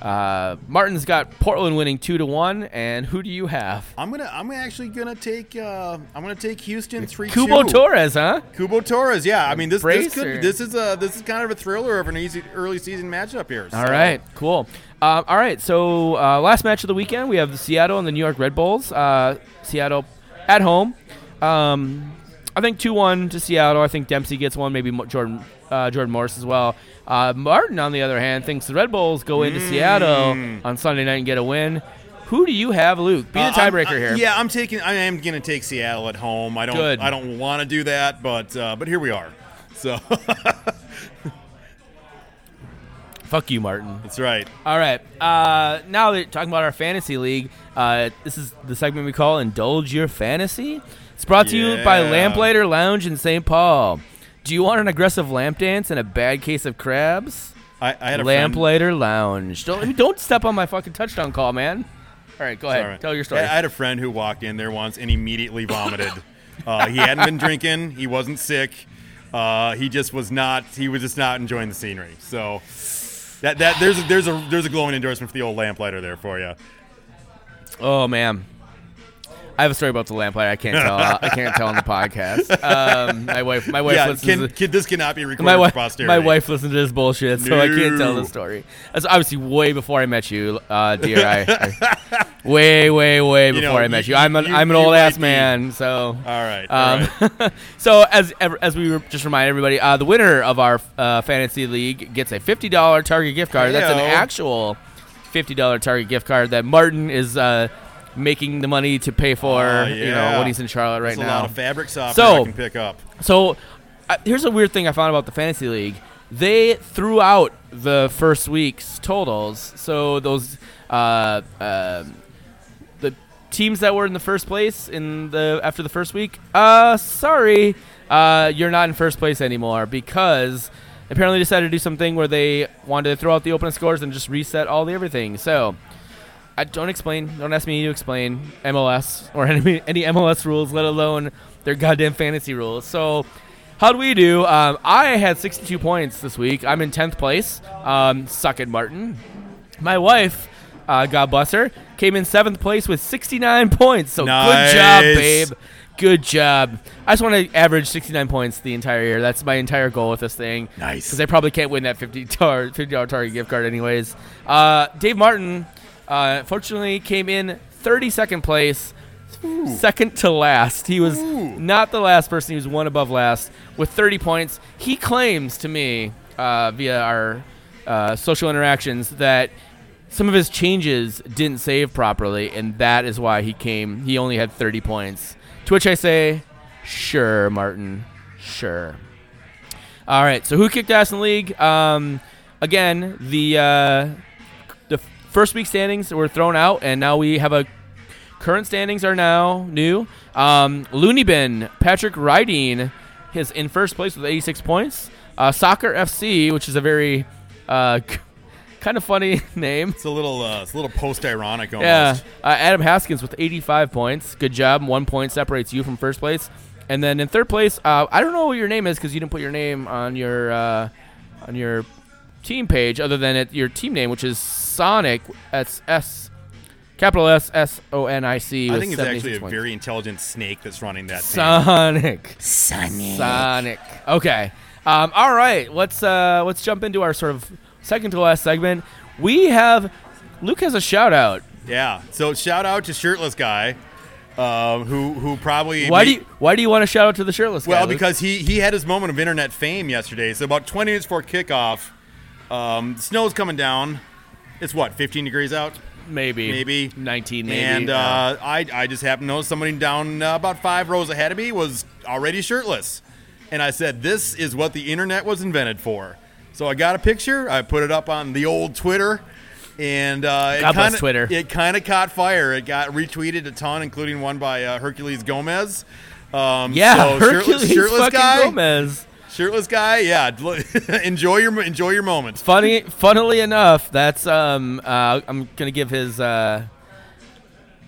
Speaker 1: uh, Martin's got Portland winning two to one. And who do you have?
Speaker 3: I'm gonna, I'm actually gonna take, uh, I'm gonna take Houston three.
Speaker 1: Cubo Torres, huh?
Speaker 3: Cubo Torres, yeah. I mean, this, this, could, this is a, this is kind of a thriller of an easy early season matchup here.
Speaker 1: All
Speaker 3: so-
Speaker 1: right, cool. Um, all right, so uh, last match of the weekend, we have the Seattle and the New York Red Bulls. Uh, Seattle at home. Um, I think two one to Seattle. I think Dempsey gets one, maybe Jordan uh, Jordan Morris as well. Uh, Martin, on the other hand, thinks the Red Bulls go into Seattle on Sunday night and get a win. Who do you have, Luke? Be the
Speaker 3: Uh,
Speaker 1: tiebreaker
Speaker 3: I-
Speaker 1: here.
Speaker 3: Yeah, I'm taking. I am gonna take Seattle at home. I don't.
Speaker 1: Good.
Speaker 3: I don't want to do that, but uh, but here we are. So
Speaker 1: Fuck you, Martin.
Speaker 3: that's right.
Speaker 1: All right. Uh, now that talking about our fantasy league, uh, this is the segment we call "Indulge Your Fantasy." It's brought to you by Lamplighter Lounge in St. Paul. Do you want an aggressive lamp dance and a bad case of crabs?
Speaker 3: I, I had a friend.
Speaker 1: Lamplighter Lounge. Don't don't step on my fucking touchdown call, man. All right, go ahead.
Speaker 3: Sorry.
Speaker 1: Tell your story.
Speaker 3: I I had a friend who walked in there once and immediately vomited. uh, he hadn't been drinking. He wasn't sick. Uh, he just was not. He was just not enjoying the scenery. So that that there's a, there's a there's a glowing endorsement for the old lamplighter there for you.
Speaker 1: oh man. I have a story about the lamplighter. I can't tell. I can't tell on the podcast. Um, my wife, my wife
Speaker 3: yeah,
Speaker 1: listens.
Speaker 3: can,
Speaker 1: to-
Speaker 3: can, this cannot be recorded
Speaker 1: my wife,
Speaker 3: posterity.
Speaker 1: my wife listened to this bullshit, so I can't tell the story. That's obviously way before I met you, uh, dear. I, I- way, way, way before
Speaker 3: know,
Speaker 1: I met
Speaker 3: you-
Speaker 1: you. I'm an,
Speaker 3: you-
Speaker 1: I'm an old ass man, so.
Speaker 3: All right.
Speaker 1: Um,
Speaker 3: right.
Speaker 1: so as as we were just remind everybody, uh, the winner of our uh, fantasy league gets a fifty dollar Target gift card. That's an actual fifty dollar Target gift card that Martin is uh, making the money to pay for.
Speaker 3: Uh,
Speaker 1: You know
Speaker 3: yeah.
Speaker 1: when he's in Charlotte right
Speaker 3: There's
Speaker 1: now.
Speaker 3: a lot of fabric software
Speaker 1: So-
Speaker 3: I can pick up.
Speaker 1: So, uh, here's a weird thing I found about the fantasy league. They threw out the first week's totals. So those uh, um the teams that were in the first place in the after the first week, uh, sorry, uh, you're not in first place anymore because apparently decided to do something where they wanted to throw out the opening scores and just reset all the everything. So. I don't explain. Don't ask me to explain MLS or any any MLS rules, let alone their goddamn fantasy rules. So, how do we do? Um, I had 62 points this week. I'm in 10th place. Um, suck it, Martin. My wife, uh, God bless her, came in seventh place with 69 points. So good job, babe. Good job. I just want to average 69 points the entire year. That's my entire goal with this thing.
Speaker 3: Nice.
Speaker 1: Because I probably can't win that 50 tar- $50 Target gift card anyways. Uh, Dave Martin, uh, fortunately, came in 32nd place, second to last. He was
Speaker 3: Ooh.
Speaker 1: not the last person. He was one above last with 30 points. He claims to me uh, via our uh, social interactions that some of his changes didn't save properly, and that is why he came. He only had 30 points. To which I say, sure, Martin, sure. All right, so who kicked ass in the league? Um, again, the uh, the first week standings were thrown out, and now we have a current standings are now new. Um, Looney Bin, Patrick Riding, is in first place with 86 points. Uh, Soccer FC, which is a very uh, kind of funny name.
Speaker 3: It's a little uh, it's a little post ironic almost.
Speaker 1: Yeah, uh, Adam Haskins with 85 points. Good job. One point separates you from first place. And then in third place, uh, I don't know what your name is because you didn't put your name on your uh, on your team page, other than it, your team name, which is Sonic. S S capital S S O N I C.
Speaker 3: I think it's actually
Speaker 1: 76
Speaker 3: a
Speaker 1: points.
Speaker 3: very intelligent snake that's running that. team.
Speaker 1: Sonic. Sonic. Sonic. Okay. Um, all right. Let's uh, let's jump into our sort of second to last segment. We have Luke has a shout out.
Speaker 3: Yeah. So shout out to shirtless guy. um, who who probably
Speaker 1: Why
Speaker 3: made-
Speaker 1: do you Why do you want to shout out to the shirtless guy?
Speaker 3: well,
Speaker 1: Luke?
Speaker 3: because he he had his moment of internet fame yesterday. So about 20 minutes before kickoff, um, snow's coming down. It's what 15 degrees out,
Speaker 1: maybe
Speaker 3: maybe
Speaker 1: 19, maybe.
Speaker 3: And
Speaker 1: yeah.
Speaker 3: uh, I I just happened to notice somebody down uh, about five rows ahead of me was already shirtless, and I said, "This is what the internet was invented for." So I got a picture. I put it up on the old Twitter. And uh, it
Speaker 1: God
Speaker 3: kinda,
Speaker 1: Twitter.
Speaker 3: It kind of caught fire. It got retweeted a ton, including one by uh, Herculez Gomez. Um,
Speaker 1: yeah,
Speaker 3: so shirtless- shirtless
Speaker 1: fucking
Speaker 3: guy,
Speaker 1: Gomez.
Speaker 3: Shirtless guy, yeah. enjoy your enjoy your moments.
Speaker 1: Funny, funnily enough, that's um. Uh, I'm gonna give his. Uh,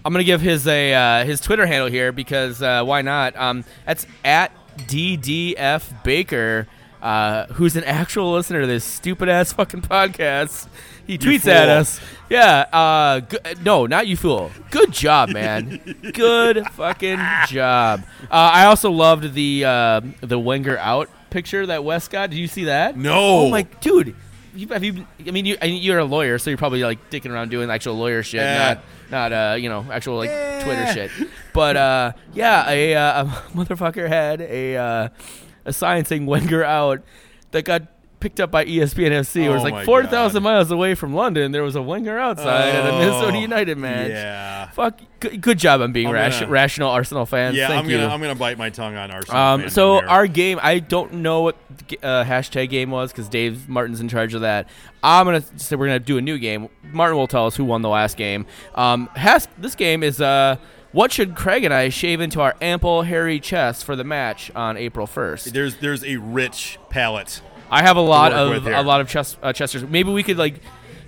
Speaker 1: I'm gonna give his a uh, his Twitter handle here because uh, why not? Um, that's at DDF Baker, uh, who's an actual listener to this stupid ass fucking podcast. He tweets at us. Yeah. Uh, go- no, not you fool. Good job, man. Good fucking job. Uh, I also loved the uh, the Wenger out picture that Wes got. Did you see that?
Speaker 3: No.
Speaker 1: Oh my dude. You, have you? I mean, you, you're a lawyer, so you're probably like dicking around doing actual lawyer shit,
Speaker 3: Yeah.
Speaker 1: not not uh, you know, actual like Twitter shit. But uh, yeah, a, uh, a motherfucker had a uh, a sign saying Wenger out that got picked up by ESPN FC. It was
Speaker 3: Oh
Speaker 1: like four thousand miles away from London. There was a winger outside at a Minnesota
Speaker 3: Oh,
Speaker 1: United match.
Speaker 3: Yeah.
Speaker 1: Fuck. Good, good job on being ration-
Speaker 3: gonna-
Speaker 1: rational Arsenal fans.
Speaker 3: Yeah,
Speaker 1: Thank
Speaker 3: I'm
Speaker 1: you.
Speaker 3: gonna I'm gonna bite my tongue on Arsenal.
Speaker 1: Um, so our game, I don't know what uh, hashtag game was because Dave Martin's in charge of that. I'm gonna say we're gonna do a new game. Martin will tell us who won the last game. Um, has this game is uh, what should Craig and I shave into our ample hairy chests for the match on April 1st?
Speaker 3: there's there's a rich palette.
Speaker 1: I have a lot of a lot of chest uh, chesters. Maybe we could like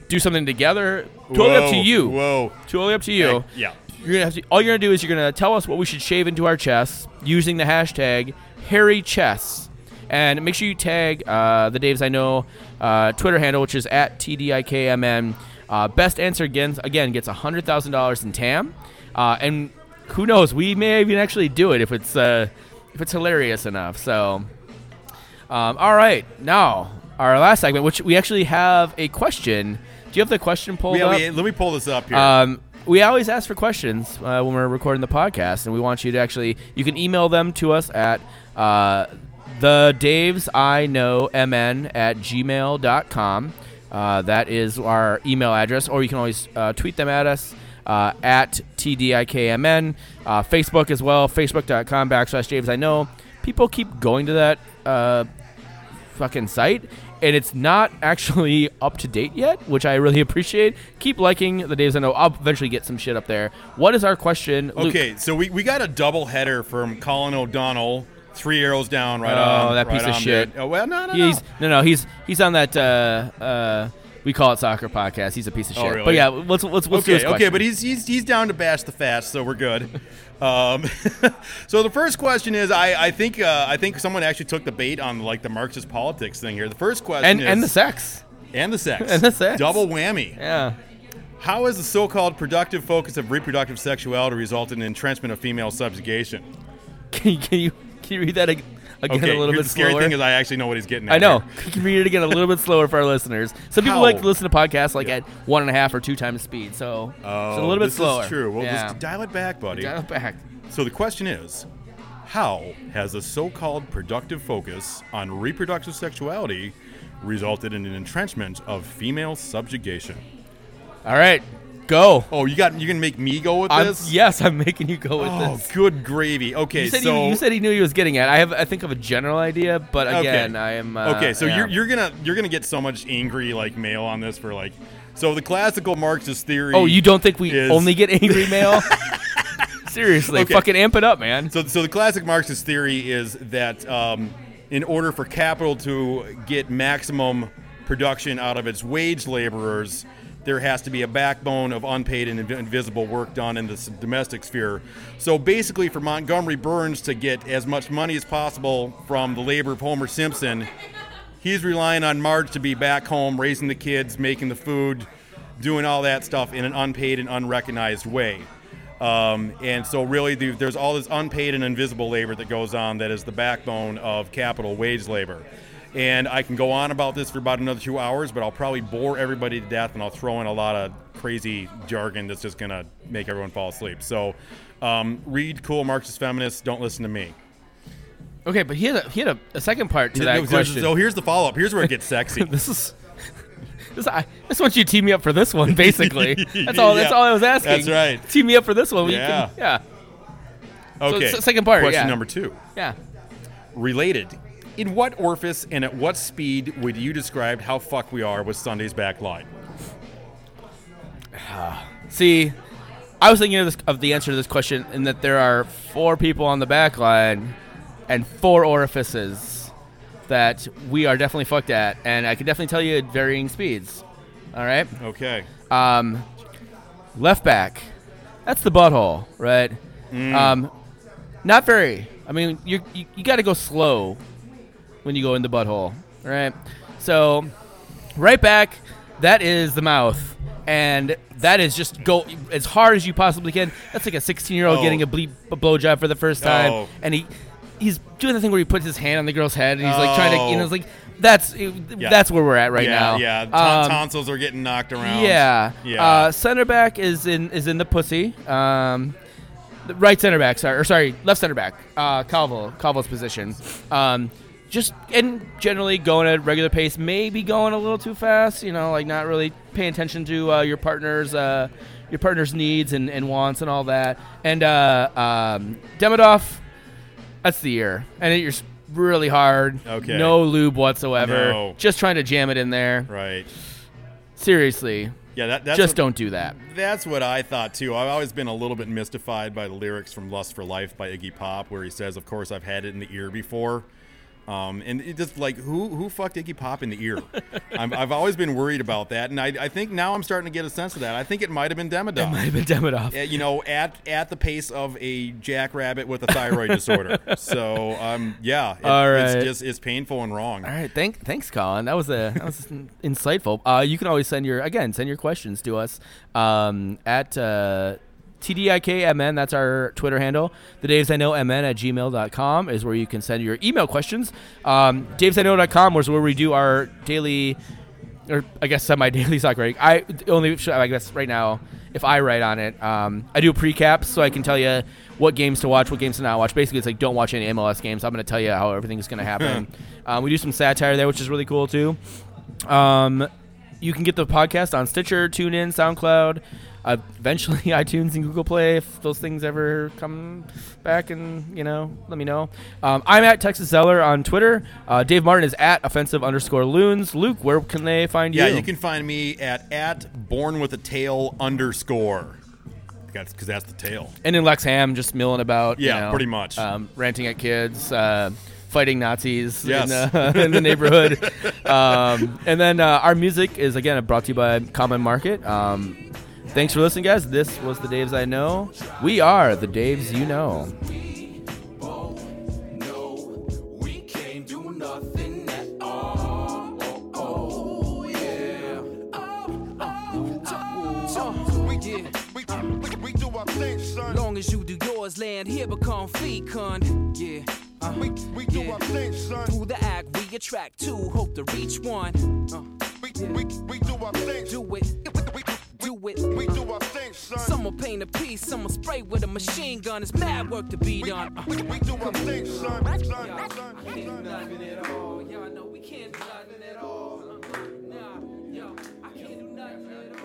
Speaker 1: do something together. Totally up to you.
Speaker 3: Whoa.
Speaker 1: Totally up to you.
Speaker 3: Yeah.
Speaker 1: You're gonna have to. All you're gonna do is you're gonna tell us what we should shave into our chests using the hashtag hairy chests, and make sure you tag uh, the Daves I know uh, Twitter handle, which is at tdikmn. Uh, best answer again again gets hundred thousand dollars in TAM, uh, and who knows, we may even actually do it if it's uh, if it's hilarious enough. So, um, all right, now our last segment, which we actually have a question. Do you have the question pulled
Speaker 3: Yeah,
Speaker 1: up?
Speaker 3: we, let me pull this up here.
Speaker 1: Um, we always ask for questions uh, when we're recording the podcast, and we want you to actually. You can email them to us at uh, the Daves I know mn at gmail.com. Uh, that is our email address, or you can always uh, tweet them at us uh, at TDIKMN. Uh, Facebook as well, facebook.com backslash Daves I know. People keep going to that uh, fucking site and it's not actually up to date yet which i really appreciate keep liking the days i know i'll eventually get some shit up there what is our question Luke?
Speaker 3: okay, so we, we got a double header from Colin O'Donnell. Three arrows down, right
Speaker 1: Oh,
Speaker 3: on.
Speaker 1: that
Speaker 3: right
Speaker 1: piece of
Speaker 3: on
Speaker 1: shit.
Speaker 3: there. Oh well, no, no,
Speaker 1: he's
Speaker 3: no.
Speaker 1: no no he's he's on that uh uh we call it soccer podcast he's a piece of
Speaker 3: Oh,
Speaker 1: shit
Speaker 3: really?
Speaker 1: but yeah let's let's, let's do
Speaker 3: Okay, okay, but he's he's he's down to bash the fast, so we're good. um, so the first question is, I I think uh, I think someone actually took the bait on like the Marxist politics thing here. The first question
Speaker 1: and
Speaker 3: is,
Speaker 1: and the sex
Speaker 3: and the sex
Speaker 1: and the sex.
Speaker 3: double whammy.
Speaker 1: yeah
Speaker 3: How has the so-called productive focus of reproductive sexuality resulted in entrenchment of female subjugation?
Speaker 1: can you can you, can you read that ag- again
Speaker 3: Okay,
Speaker 1: a little bit
Speaker 3: the scary
Speaker 1: slower
Speaker 3: thing is I actually know what he's getting at.
Speaker 1: I know. You can read it again a little bit slower for our listeners. Some people
Speaker 3: How?
Speaker 1: like to listen to podcasts like at one and a half or two times speed, so,
Speaker 3: Oh,
Speaker 1: so a little bit slower.
Speaker 3: Is true. Well,
Speaker 1: yeah.
Speaker 3: just dial it back, buddy.
Speaker 1: Dial it back.
Speaker 3: So the question is, how has a so-called productive focus on reproductive sexuality resulted in an entrenchment of female subjugation?
Speaker 1: All right, go.
Speaker 3: Oh, you got you can make me go with
Speaker 1: I'm,
Speaker 3: this?
Speaker 1: yes, I'm making you go with this.
Speaker 3: Oh,
Speaker 1: this.
Speaker 3: good gravy. Okay,
Speaker 1: You said,
Speaker 3: so
Speaker 1: he, you said he knew he was getting at. I have, I think, of a general idea, but again,
Speaker 3: okay.
Speaker 1: I am. Uh,
Speaker 3: okay, so
Speaker 1: yeah.
Speaker 3: you're, you're gonna you're gonna get so much angry like mail on this for like. So the classical Marxist theory.
Speaker 1: Oh, you don't think we
Speaker 3: is-
Speaker 1: only get angry mail? Seriously,
Speaker 3: Okay.
Speaker 1: fucking amp it up, man.
Speaker 3: So, so the classic Marxist theory is that um, in order for capital to get maximum production out of its wage laborers, there has to be a backbone of unpaid and invisible work done in the domestic sphere. So basically, for Montgomery Burns to get as much money as possible from the labor of Homer Simpson, he's relying on Marge to be back home, raising the kids, making the food, doing all that stuff in an unpaid and unrecognized way. Um, and so, really, the, there's all this unpaid and invisible labor that goes on that is the backbone of capital wage labor. And I can go on about this for about another two hours, but I'll probably bore everybody to death, and I'll throw in a lot of crazy jargon that's just gonna make everyone fall asleep. So, um, read cool Marxist feminists. Don't listen to me.
Speaker 1: Okay, but he had a, he had a, a second part to that
Speaker 3: So-
Speaker 1: question.
Speaker 3: So here's the follow up. Here's where it gets sexy.
Speaker 1: this is. This, I just want you to team me up for this one, basically. That's all. That's all I was asking.
Speaker 3: that's right.
Speaker 1: Team me up for this one.
Speaker 3: Yeah.
Speaker 1: Can, yeah.
Speaker 3: Okay.
Speaker 1: s- second part,
Speaker 3: Question
Speaker 1: yeah.
Speaker 3: number two.
Speaker 1: Yeah.
Speaker 3: Related. In what orifice and at what speed would you describe how fuck we are with Sunday's back line?
Speaker 1: See, I was thinking of, this, of the answer to this question in that there are four people on the back line and four orifices that we are definitely fucked at, and I can definitely tell you at varying speeds. All right.
Speaker 3: Okay.
Speaker 1: Um, left back, that's the butthole, right? Um, not very. I mean, you you, you got to go slow when you go in the butthole, right? So, right back, that is the mouth, and that is just go as hard as you possibly can. That's like a 16 year old
Speaker 3: Oh.
Speaker 1: getting a, ble- a blowjob for the first time,
Speaker 3: Oh.
Speaker 1: and he he's doing the thing where he puts his hand on the girl's head, and he's like trying to, you know,
Speaker 3: Oh.
Speaker 1: it's like that's that's where we're at right
Speaker 3: yeah,
Speaker 1: now.
Speaker 3: Yeah. Ton-
Speaker 1: Um,
Speaker 3: tonsils are getting knocked around.
Speaker 1: yeah.
Speaker 3: Yeah.
Speaker 1: Uh, center back is in is in the pussy. Um, the right center back, sorry, or sorry, left center back. Uh, Calvo, Calvo's position. Um, just and generally going at a regular pace, maybe going a little too fast. You know, like not really paying attention to uh, your partner's uh, your partner's needs and, and wants and all that. And uh, um, Demidov, that's the ear, and it, you're really hard.
Speaker 3: Okay.
Speaker 1: No lube whatsoever.
Speaker 3: No.
Speaker 1: Just trying to jam it in there.
Speaker 3: right.
Speaker 1: Seriously,
Speaker 3: Yeah. That, that's
Speaker 1: just
Speaker 3: what,
Speaker 1: don't do that.
Speaker 3: That's what I thought too. I've always been a little bit mystified by the lyrics from "Lust for Life" by Iggy Pop, where he says, "Of course, I've had it in the ear before." Um, and it just like who who fucked Iggy Pop in the ear? I'm, I've always been worried about that, and I, I think now I'm starting to get a sense of that. I think it might have been Demidov.
Speaker 1: Might have been Demidov.
Speaker 3: Uh, you know, at at the pace of a jackrabbit with a thyroid disorder. So, um, yeah, it-
Speaker 1: All
Speaker 3: it's just it's painful and wrong.
Speaker 1: All right, thank, thanks, Colin. That was a that was insightful. Uh, you can always send your again send your questions to us um, at uh, TDIKMN. That's our Twitter handle. The Daves I Know MN at gmail.com is where you can send your email questions. Um, DavesIKnow.com is where we do our daily, or I guess semi daily soccer rating. I only I guess right now if I write on it, um, I do precaps so I can tell you what games to watch, what games to not watch. Basically, it's like don't watch any MLS games. I'm going to tell you how everything's going to happen. um, we do some satire there, which is really cool too. Um, you can get the podcast on Stitcher, TuneIn, SoundCloud, uh, eventually iTunes and Google Play if those things ever come back and, you know, let me know. Um, I'm at Texas Zeller on Twitter. Uh, Dave Martin is at offensive underscore loons. Luke, where can they find you?
Speaker 3: Yeah,
Speaker 1: you?
Speaker 3: you can find me at at born with a tail underscore. That's because that's the tail.
Speaker 1: And in Lexham, just milling about. you
Speaker 3: Yeah,
Speaker 1: know,
Speaker 3: pretty much.
Speaker 1: Um, ranting at kids, uh, fighting Nazis
Speaker 3: Yes.
Speaker 1: in, uh, in the neighborhood. um, and then uh, our music is, again, brought to you by Common Market. Um, thanks for listening, guys. This was the Daves I Know. We are the Daves you know.
Speaker 2: No, we can't do nothing at all. Oh, yeah.
Speaker 4: We get, we, we, we do our thing, son. Long as you do yours, land here become fecund. Yeah. Uh, we, we do our thing, son. Through the act, we attract two, hope to reach one. Uh, we, we, we do our thing. Do it it. We do our thing, son. Some will paint a piece, some will spray with a machine gun. It's mad work to be done. We, we do our thing, son. son, son, son, son.
Speaker 2: Nothing at all. Y'all know we can't do nothing at all. Uh-uh, nah, yo, I can't do nothing at all.